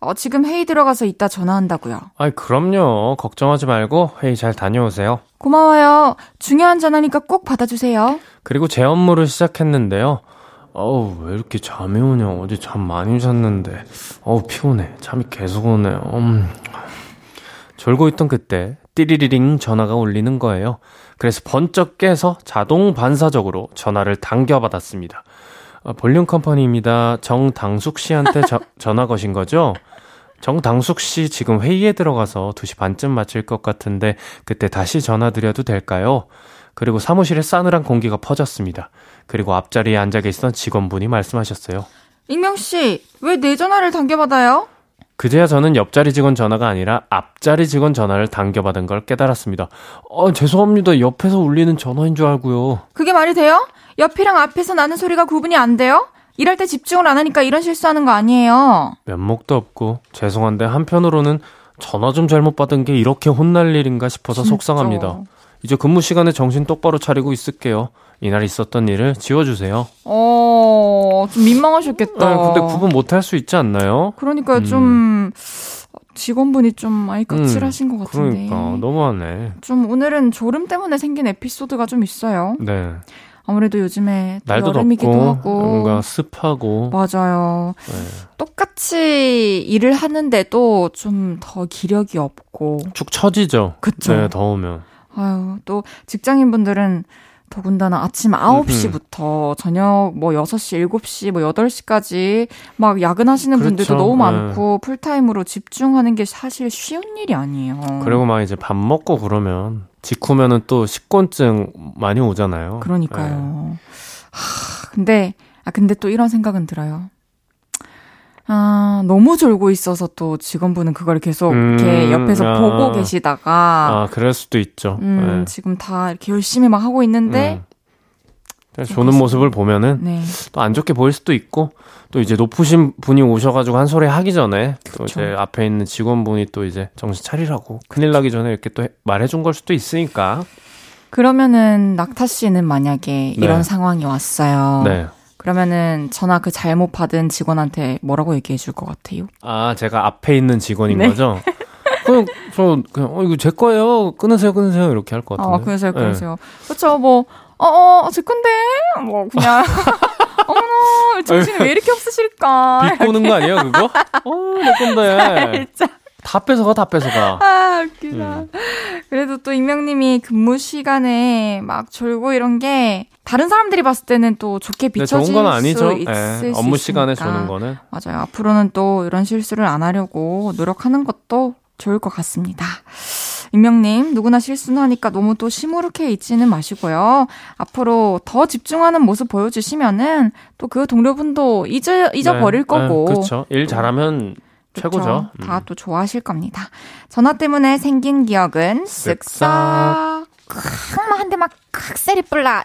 어, 지금 회의 들어가서 이따 전화한다고요. 아이, 그럼요. 걱정하지 말고 회의 잘 다녀오세요. 고마워요. 중요한 전화니까 꼭 받아주세요. 그리고 제 업무를 시작했는데요. 어우, 왜 이렇게 잠이 오냐. 어제 잠 많이 잤는데. 어우, 피곤해. 잠이 계속 오네요. 음. 졸고 있던 그때, 띠리리링 전화가 울리는 거예요. 그래서 번쩍 깨서 자동 반사적으로 전화를 당겨받았습니다. 어, 볼륨 컴퍼니입니다. 정당숙 씨한테 저, 전화 거신 거죠? 정당숙 씨 지금 회의에 들어가서 2시 반쯤 마칠 것 같은데 그때 다시 전화 드려도 될까요? 그리고 사무실에 싸늘한 공기가 퍼졌습니다. 그리고 앞자리에 앉아 계시던 직원분이 말씀하셨어요. 익명 씨, 왜 내 전화를 당겨받아요? 그제야 저는 옆자리 직원 전화가 아니라 앞자리 직원 전화를 당겨받은 걸 깨달았습니다. 어, 죄송합니다. 옆에서 울리는 전화인 줄 알고요. 그게 말이 돼요? 옆이랑 앞에서 나는 소리가 구분이 안 돼요? 일할 때 집중을 안 하니까 이런 실수하는 거 아니에요. 면목도 없고 죄송한데 한편으로는 전화 좀 잘못 받은 게 이렇게 혼날 일인가 싶어서 진짜. 속상합니다. 이제 근무 시간에 정신 똑바로 차리고 있을게요. 이날 있었던 일을 지워주세요. 어, 좀 민망하셨겠다. 네, 근데 구분 못할 수 있지 않나요? 그러니까 음. 좀, 직원분이 좀 많이 까칠하신 음, 것 같은데. 그러니까, 너무하네. 좀 오늘은 졸음 때문에 생긴 에피소드가 좀 있어요. 네. 아무래도 요즘에 날도 여름이기도 덥고, 하고 뭔가 습하고 맞아요. 네. 똑같이 일을 하는데도 좀 더 기력이 없고 축 처지죠. 그쵸. 네, 더우면. 아유, 또 직장인분들은 더군다나 아침 9시부터 저녁 뭐 6시, 7시, 뭐 8시까지 막 야근하시는 그렇죠. 분들도 너무 많고 네. 풀타임으로 집중하는 게 사실 쉬운 일이 아니에요. 그리고 막 이제 밥 먹고 그러면 직후면은 또 식곤증 많이 오잖아요. 그러니까요. 네. 하, 근데 아 근데 또 이런 생각은 들어요. 아, 너무 졸고 있어서 또 직원분은 그걸 계속 음, 이렇게 옆에서 아, 보고 계시다가. 아, 그럴 수도 있죠. 음, 네. 지금 다 이렇게 열심히 막 하고 있는데. 음. 조는 모습을 보면은 네. 또안 좋게 보일 수도 있고 또 이제 높으신 분이 오셔가지고 한 소리 하기 전에 그쵸. 또 이제 앞에 있는 직원분이 또 이제 정신 차리라고 큰일 나기 전에 이렇게 또 말해준 걸 수도 있으니까 그러면은 낙타 씨는 만약에 네. 이런 상황이 왔어요. 네. 그러면은 전화 그 잘못 받은 직원한테 뭐라고 얘기해 줄 것 같아요? 아, 제가 앞에 있는 직원인 네? 거죠? 그냥 저 그냥 어 이거 제 거예요. 끊으세요, 끊으세요 이렇게 할 것 같은데. 아, 끊으세요, 네. 끊으세요. 네. 그렇죠. 뭐 어, 어, 제 건데. 뭐 그냥 어머나, 정신이 왜 이렇게 없으실까? 비꼬는 거 아니에요, 그거? 어, 내 건데. 살짝. 다 뺏어가, 다 뺏어가. 아, 웃기다. 음. 그래도 또 익명님이 근무 시간에 막 졸고 이런 게 다른 사람들이 봤을 때는 또 좋게 비춰질 좋은 건 아니죠. 수 있을 네, 업무 시간에 조는 거는. 맞아요. 앞으로는 또 이런 실수를 안 하려고 노력하는 것도 좋을 것 같습니다. 익명님, 누구나 실수는 하니까 너무 또 시무룩해 있지는 마시고요. 앞으로 더 집중하는 모습 보여주시면은 또 그 동료분도 잊어, 잊어버릴 네, 거고. 네, 그렇죠. 일 잘하면 최고죠. 음. 다또 좋아하실 겁니다. 전화 때문에 생긴 기억은 쓱싹. 한대막 세리 뿔라.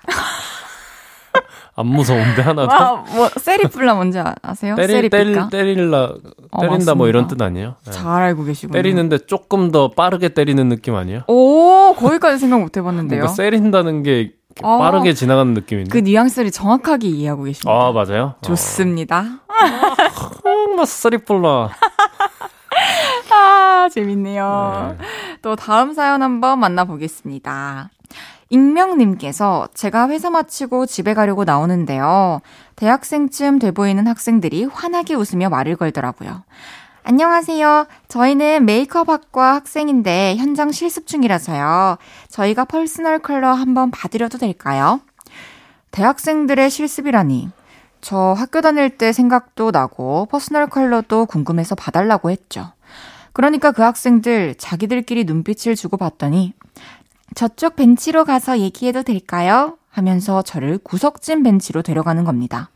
안 무서운데 하나도. 아, 뭐 세리 뿔라 뭔지 아세요? 때리, 때릴, 때릴라 어, 때린다 어, 뭐 이런 뜻 아니에요? 네. 잘 알고 계시고 때리는데 조금 더 빠르게 때리는 느낌 아니에요? 오 거기까지 생각 못 해봤는데요. 세린다는 게 어, 빠르게 지나가는 느낌인데. 그 뉘앙스를 정확하게 이해하고 계십니다. 아 맞아요. 좋습니다. 막 세리 뿔라. 아, 재밌네요. 네. 또 다음 사연 한번 만나보겠습니다. 익명님께서 제가 회사 마치고 집에 가려고 나오는데요. 대학생쯤 돼 보이는 학생들이 환하게 웃으며 말을 걸더라고요. 안녕하세요. 저희는 메이크업학과 학생인데 현장 실습 중이라서요. 저희가 personal color 한번 봐드려도 될까요? 대학생들의 실습이라니. 저 학교 다닐 때 생각도 나고 personal color도 궁금해서 봐달라고 했죠. 그러니까 그 학생들 자기들끼리 눈빛을 주고 봤더니 저쪽 벤치로 가서 얘기해도 될까요? 하면서 저를 구석진 벤치로 데려가는 겁니다.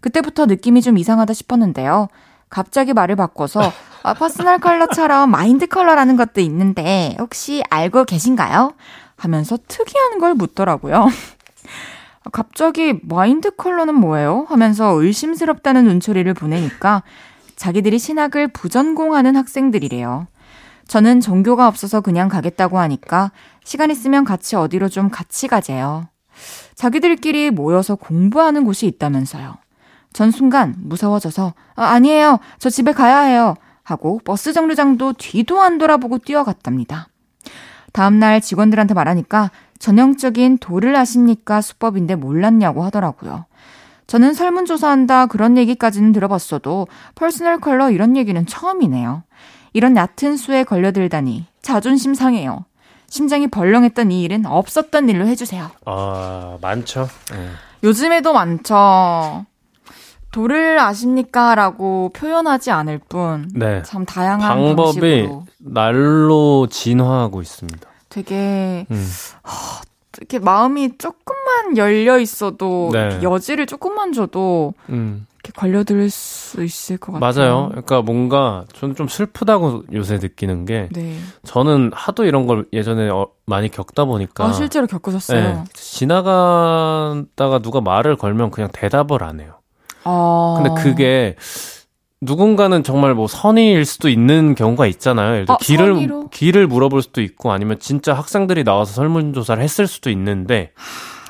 그때부터 느낌이 좀 이상하다 싶었는데요. 갑자기 말을 바꿔서 아, personal color처럼 mind color라는 것도 있는데 혹시 알고 계신가요? 하면서 특이한 걸 묻더라고요. 갑자기 mind color는 뭐예요? 하면서 의심스럽다는 눈초리를 보내니까 자기들이 신학을 부전공하는 학생들이래요. 저는 종교가 없어서 그냥 가겠다고 하니까 시간 있으면 같이 어디로 좀 같이 가재요. 자기들끼리 모여서 공부하는 곳이 있다면서요. 전 순간 무서워져서 아, 아니에요. 저 집에 가야 해요. 하고 버스 정류장도 뒤도 안 돌아보고 뛰어갔답니다. 다음날 직원들한테 말하니까 전형적인 도를 아십니까 수법인데 몰랐냐고 하더라고요. 저는 설문조사한다 그런 얘기까지는 들어봤어도 personal color 이런 얘기는 처음이네요. 이런 얕은 수에 걸려들다니 자존심 상해요. 심장이 벌렁했던 이 일은 없었던 일로 해주세요. 아, 많죠. 네. 요즘에도 많죠. 도를 아십니까? 라고 표현하지 않을 뿐. 네. 참 다양한 방법이 방식으로. 날로 진화하고 있습니다. 되게, 음. 하, 이렇게 마음이 조금만 열려 있어도 네. 여지를 조금만 줘도 음. 이렇게 걸려들 수 있을 것 같아요. 맞아요. 그러니까 뭔가 저는 좀 슬프다고 요새 느끼는 게 네. 저는 하도 이런 걸 예전에 어, 많이 겪다 보니까 아, 실제로 겪으셨어요. 네, 지나가다가 누가 말을 걸면 그냥 대답을 안 해요. 아. 근데 그게 누군가는 정말 뭐 선의일 수도 있는 경우가 있잖아요. 예를 들어 아, 길을 선의로? 길을 물어볼 수도 있고 아니면 진짜 학생들이 나와서 설문 조사를 했을 수도 있는데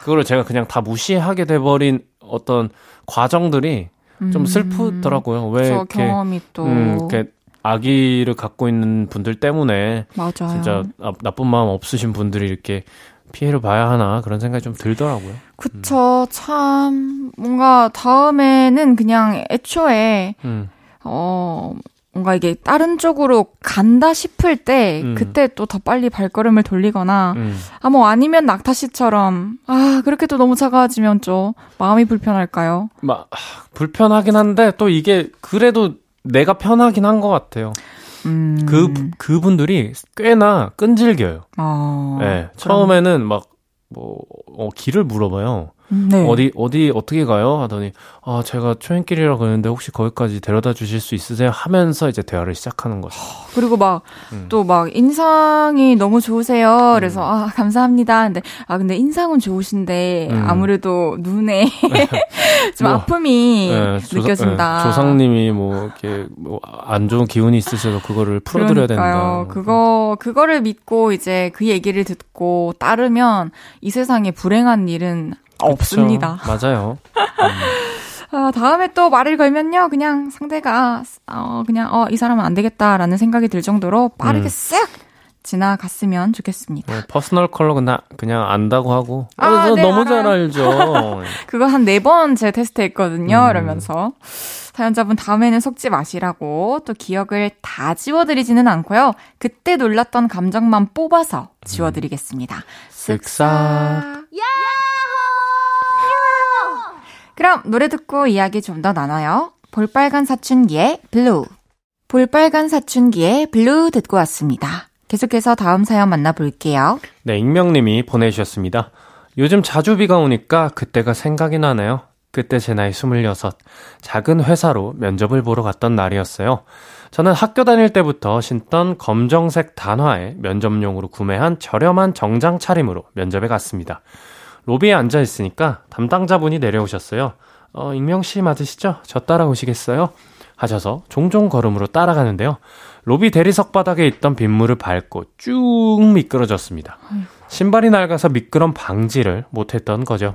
그거를 제가 그냥 다 무시하게 돼 버린 어떤 과정들이 좀 음. 슬프더라고요. 왜그 이렇게 경험이 또 음, 이렇게 아기를 갖고 있는 분들 때문에 맞아요. 진짜 나쁜 마음 없으신 분들이 이렇게 피해를 봐야 하나 그런 생각이 좀 들더라고요. 그쵸. 음. 참 뭔가 다음에는 그냥 애초에 음. 어, 뭔가 이게 다른 쪽으로 간다 싶을 때 음. 그때 또 더 빨리 발걸음을 돌리거나 음. 아뭐 아니면 낙타 씨처럼 아 그렇게 또 너무 차가워지면 좀 마음이 불편할까요? 막 불편하긴 한데 또 이게 그래도 내가 편하긴 한 것 같아요. 음. 그 그분들이 꽤나 끈질겨요. 아, 네, 처음에는 막 뭐, 어, 길을 물어봐요. 네. 어디, 어디, 어떻게 가요? 하더니, 아, 제가 초행길이라 그러는데 혹시 거기까지 데려다 주실 수 있으세요? 하면서 이제 대화를 시작하는 거죠. 그리고 막, 음. 또막 인상이 너무 좋으세요. 그래서, 음. 아, 감사합니다. 근데, 아, 근데 인상은 좋으신데, 음. 아무래도 눈에 좀 뭐, 아픔이 네, 느껴진다. 네, 조상님이 뭐, 이렇게, 뭐, 안 좋은 기운이 있으셔서 그거를 풀어드려야 된다. 그거, 그거를 믿고 이제 그 얘기를 듣고 따르면 이 세상에 불행한 일은 없습니다. 맞아요. 음. 아, 다음에 또 말을 걸면요, 그냥 상대가, 어, 그냥, 어, 이 사람은 안 되겠다라는 생각이 들 정도로 빠르게 음. 쓱 지나갔으면 좋겠습니다. 네, personal color 그냥, 그냥 안다고 하고. 아, 어, 네, 너무 알아요. 잘 알죠. 그거 한 네 번 제 테스트 했거든요, 음. 이러면서. 사연자분 다음에는 속지 마시라고 또 기억을 다 지워드리지는 않고요. 그때 놀랐던 감정만 뽑아서 지워드리겠습니다. 음. 쓱싹. 야! 그럼 노래 듣고 이야기 좀 더 나눠요. 볼빨간 사춘기의 Blue. 볼빨간 사춘기의 Blue 듣고 왔습니다. 계속해서 다음 사연 만나볼게요. 네, 익명님이 보내주셨습니다. 요즘 자주 비가 오니까 그때가 생각이 나네요. 그때 제 나이 26. 작은 회사로 면접을 보러 갔던 날이었어요. 저는 학교 다닐 때부터 신던 검정색 단화에 면접용으로 구매한 저렴한 정장 차림으로 면접에 갔습니다. 로비에 앉아 있으니까 담당자분이 내려오셨어요. 어, 익명 씨 맞으시죠? 저 따라오시겠어요? 하셔서 종종 걸음으로 따라가는데요. 로비 대리석 바닥에 있던 빗물을 밟고 쭉 미끄러졌습니다. 신발이 낡아서 미끄럼 방지를 못했던 거죠.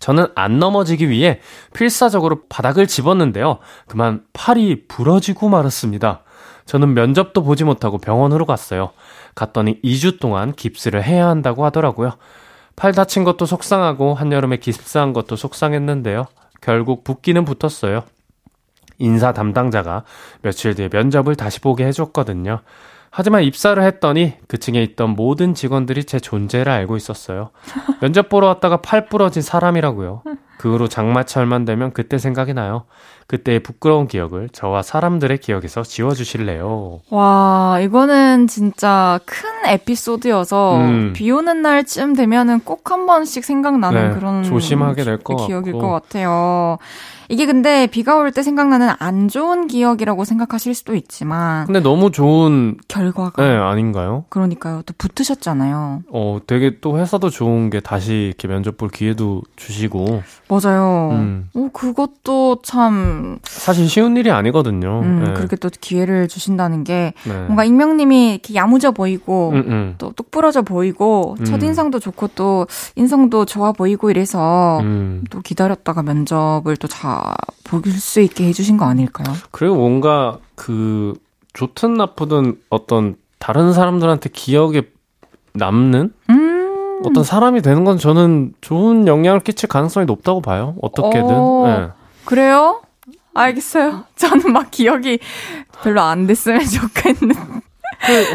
저는 안 넘어지기 위해 필사적으로 바닥을 집었는데요. 그만 팔이 부러지고 말았습니다. 저는 면접도 보지 못하고 병원으로 갔어요. 갔더니 2주 동안 깁스를 해야 한다고 하더라고요. 팔 다친 것도 속상하고 한여름에 깁스한 것도 속상했는데요. 결국 붓기는 붙었어요. 인사 담당자가 며칠 뒤에 면접을 다시 보게 해줬거든요. 하지만 입사를 했더니 그 층에 있던 모든 직원들이 제 존재를 알고 있었어요. 면접 보러 왔다가 팔 부러진 사람이라고요. 그 후로 장마철만 되면 그때 생각이 나요. 그때의 부끄러운 기억을 저와 사람들의 기억에서 지워주실래요? 와, 이거는 진짜 큰 에피소드여서 음. 비 오는 날쯤 되면은 꼭 한 번씩 생각나는 네, 그런 조심하게 될 것 기억일 것 같아요. 이게 근데 비가 올 때 생각나는 안 좋은 기억이라고 생각하실 수도 있지만 근데 너무 좋은 결과가 네, 아닌가요? 그러니까요. 또 붙으셨잖아요. 어, 되게 또 회사도 좋은 게 다시 이렇게 면접 볼 기회도 주시고 맞아요. 음. 어, 그것도 참 사실 쉬운 일이 아니거든요. 음, 네. 그렇게 또 기회를 주신다는 게 네. 뭔가 익명님이 이렇게 야무져 보이고 음, 음. 또 똑부러져 보이고 음. 첫 인상도 좋고 또 인성도 좋아 보이고 이래서 음. 또 기다렸다가 면접을 또 잘 볼 수 있게 해주신 거 아닐까요? 그리고 뭔가 그 좋든 나쁘든 어떤 다른 사람들한테 기억에 남는 음~ 어떤 사람이 되는 건 저는 좋은 영향을 끼칠 가능성이 높다고 봐요. 어떻게든. 어, 네. 그래요? 알겠어요. 저는 막 기억이 별로 안 됐으면 좋겠는.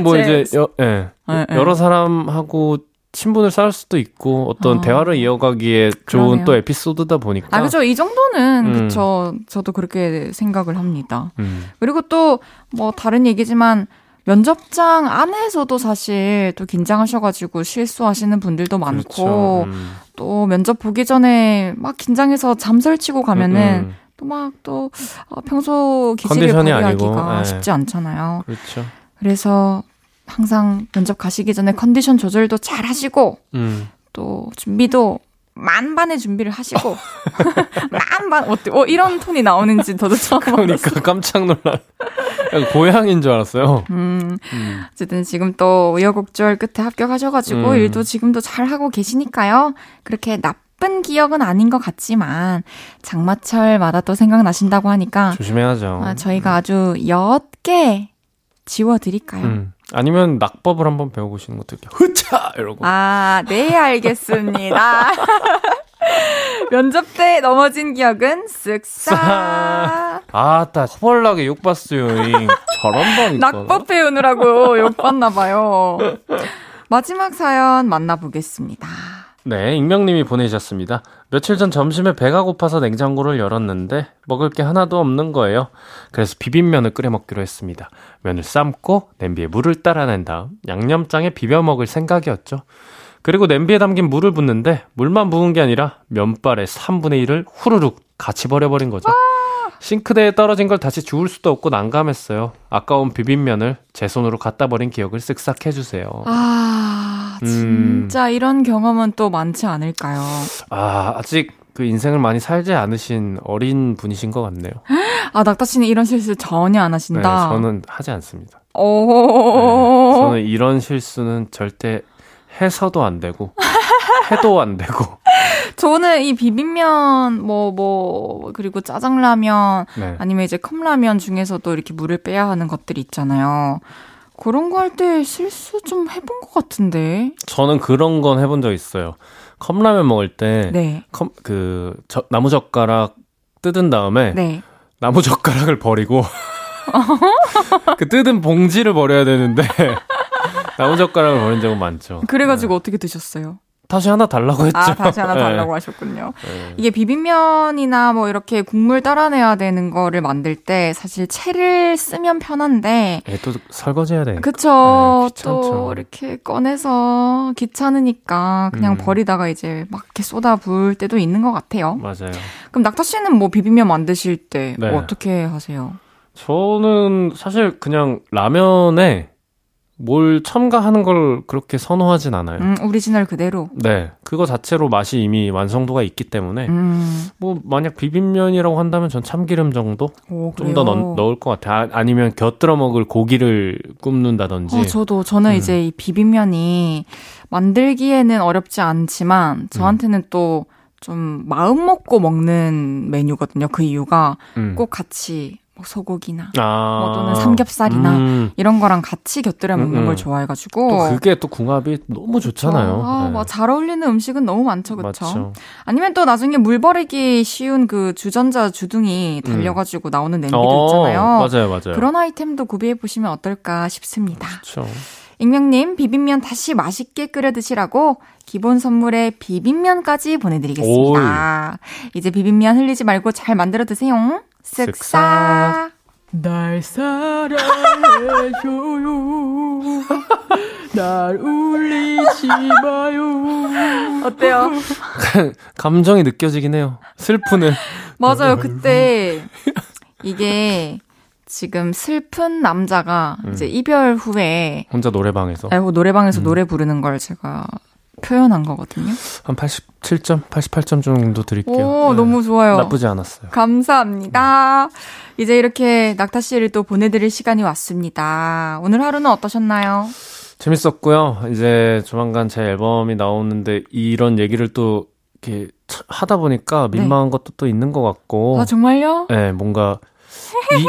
그뭐 이제 여, 예. 네, 네. 여러 사람하고 친분을 쌓을 수도 있고 어떤 어. 대화를 이어가기에 좋은 그러네요. 또 에피소드다 보니까 아 그죠 이 정도는 음. 그쵸 저도 그렇게 생각을 합니다 음. 그리고 또 뭐 다른 얘기지만 면접장 안에서도 사실 또 긴장하셔가지고 실수하시는 분들도 많고 그렇죠. 음. 또 면접 보기 전에 막 긴장해서 잠 설치고 가면은 음, 음. 또 막 또 어, 평소 기질을 발휘하기가 네. 쉽지 않잖아요. 그렇죠. 그래서 항상 면접 가시기 전에 컨디션 조절도 잘 하시고, 음. 또 준비도 만반의 준비를 하시고, 만반, 어때? 어, 이런 톤이 나오는지 저도 처음 그러니까 알았어요. 깜짝 놀라. 고향인 줄 알았어요. 음, 음. 어쨌든 지금 또 우여곡절 끝에 합격하셔가지고, 음. 일도 지금도 잘 하고 계시니까요. 그렇게 나 쁜 기억은 아닌 것 같지만 장마철마다 또 생각나신다고 하니까 조심해야죠. 아, 저희가 아주 옅게 지워드릴까요? 음. 아니면 낙법을 한번 배워보시는 것도 이렇게 흐차 이러고. 아, 네 알겠습니다. 면접 때 넘어진 기억은 쓱싹. 아따 허벌나게 욕봤어요. 저런 번 낙법 배우느라고 욕봤나봐요. 마지막 사연 만나보겠습니다. 네, 익명님이 보내주셨습니다. 며칠 전 점심에 배가 고파서 냉장고를 열었는데 먹을 게 하나도 없는 거예요. 그래서 비빔면을 끓여 먹기로 했습니다. 면을 삶고 냄비에 물을 따라낸 다음 양념장에 비벼 먹을 생각이었죠. 그리고 냄비에 담긴 물을 붓는데 물만 부은 게 아니라 면발의 3분의 1을 후루룩 같이 버려버린 거죠. 싱크대에 떨어진 걸 다시 주울 수도 없고 난감했어요. 아까운 비빔면을 제 손으로 갖다 버린 기억을 쓱싹 해주세요. 아, 진짜 음. 이런 경험은 또 많지 않을까요? 아, 아직 그 인생을 많이 살지 않으신 어린 분이신 것 같네요. 아, 낙타 씨는 이런 실수 전혀 안 하신다? 네, 저는 하지 않습니다. 오. 네, 저는 이런 실수는 절대 해서도 안 되고, 해도 안 되고, 저는 이 비빔면 뭐뭐 그리고 짜장라면 네. 아니면 이제 컵라면 중에서도 이렇게 물을 빼야 하는 것들이 있잖아요. 그런 거 할 때 실수 좀 해본 것 같은데. 저는 그런 건 해본 적 있어요. 컵라면 먹을 때, 네. 컵, 그, 저, 나무젓가락 뜯은 다음에, 네. 나무젓가락을 버리고, 그 뜯은 봉지를 버려야 되는데, 나무젓가락을 버린 적은 많죠. 그래가지고 네. 어떻게 드셨어요? 다시 하나 달라고 했죠. 아, 다시 하나 달라고 네. 하셨군요. 네. 이게 비빔면이나 뭐 이렇게 국물 따라내야 되는 거를 만들 때 사실 채를 쓰면 편한데. 예, 또 설거지해야 돼. 그쵸. 네, 또 이렇게 꺼내서 귀찮으니까 그냥 음. 버리다가 이제 막 이렇게 쏟아 부을 때도 있는 것 같아요. 맞아요. 그럼 낙타 씨는 뭐 비빔면 만드실 때 네. 어떻게 하세요? 저는 사실 그냥 라면에 뭘 첨가하는 걸 그렇게 선호하진 않아요. 음, 오리지널 그대로. 네, 그거 자체로 맛이 이미 완성도가 있기 때문에 음. 뭐 만약 비빔면이라고 한다면 전 참기름 정도 좀 더 넣을 것 같아요. 아, 니면 곁들여 먹을 고기를 굽는다든지. 어, 저도 저는 음. 이제 이 비빔면이 만들기에는 어렵지 않지만 저한테는 또 좀 마음 먹고 먹는 메뉴거든요. 그 이유가 음. 꼭 같이 뭐 소고기나 아~ 뭐 또는 삼겹살이나 음. 이런 거랑 같이 곁들여 먹는 음. 걸 음. 좋아해가지고 또 그게 또 궁합이 너무 좋잖아요. 아, 네. 뭐잘 어울리는 음식은 너무 많죠, 그렇죠? 아니면 또 나중에 물 버리기 쉬운 그 주전자 주둥이 음. 달려가지고 음. 나오는 냄비도 어, 있잖아요. 맞아요, 맞아요. 그런 아이템도 구비해 보시면 어떨까 싶습니다. 그렇죠. 익명님, 비빔면 다시 맛있게 끓여 드시라고 기본 선물에 비빔면까지 보내드리겠습니다. 오이. 이제 비빔면 흘리지 말고 잘 만들어 드세요. 쓱싹. 날 사랑해줘요. 날 울리지 마요. 어때요? 감정이 느껴지긴 해요. 슬프는. 맞아요. 그때 이게 지금 슬픈 남자가 음. 이제 이별 후에 혼자 노래방에서 아 노래방에서 음. 노래 부르는 걸 제가 표현한 거거든요. 한 87점, 88점 정도 드릴게요. 오, 네. 너무 좋아요. 나쁘지 않았어요. 감사합니다. 이제 이렇게 낙타 씨를 또 보내드릴 시간이 왔습니다. 오늘 하루는 어떠셨나요? 재밌었고요. 이제 조만간 제 앨범이 나오는데 이런 얘기를 또 이렇게 하다 보니까 민망한 네. 것도 또 있는 것 같고. 아, 정말요? 네, 뭔가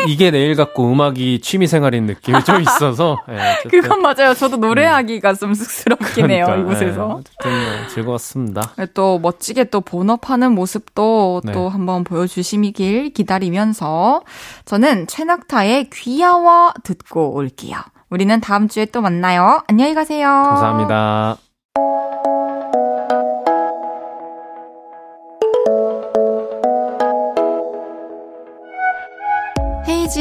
이, 게 내일 갖고 음악이 취미 생활인 느낌이 좀 있어서. 네, 그건 맞아요. 저도 노래하기가 음. 좀 쑥스럽긴 해요, 그러니까, 이곳에서. 네, 뭐 즐거웠습니다. 네, 또 멋지게 또 본업하는 모습도 네. 또 한번 보여주시길 기다리면서 저는 최낙타의 귀여워 듣고 올게요. 우리는 다음 주에 또 만나요. 안녕히 가세요. 감사합니다.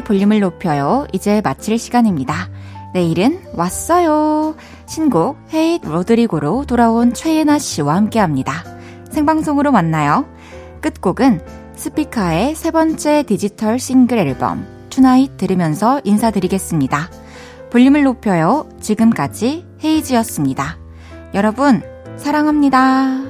볼륨을 높여요. 이제 마칠 시간입니다. 내일은 왔어요. 신곡 Hate Rodrigo로 돌아온 최예나 씨와 함께 합니다. 생방송으로 만나요. 끝곡은 스피카의 세 번째 디지털 싱글 앨범 Tonight 들으면서 인사드리겠습니다. 볼륨을 높여요. 지금까지 헤이지였습니다. 여러분, 사랑합니다.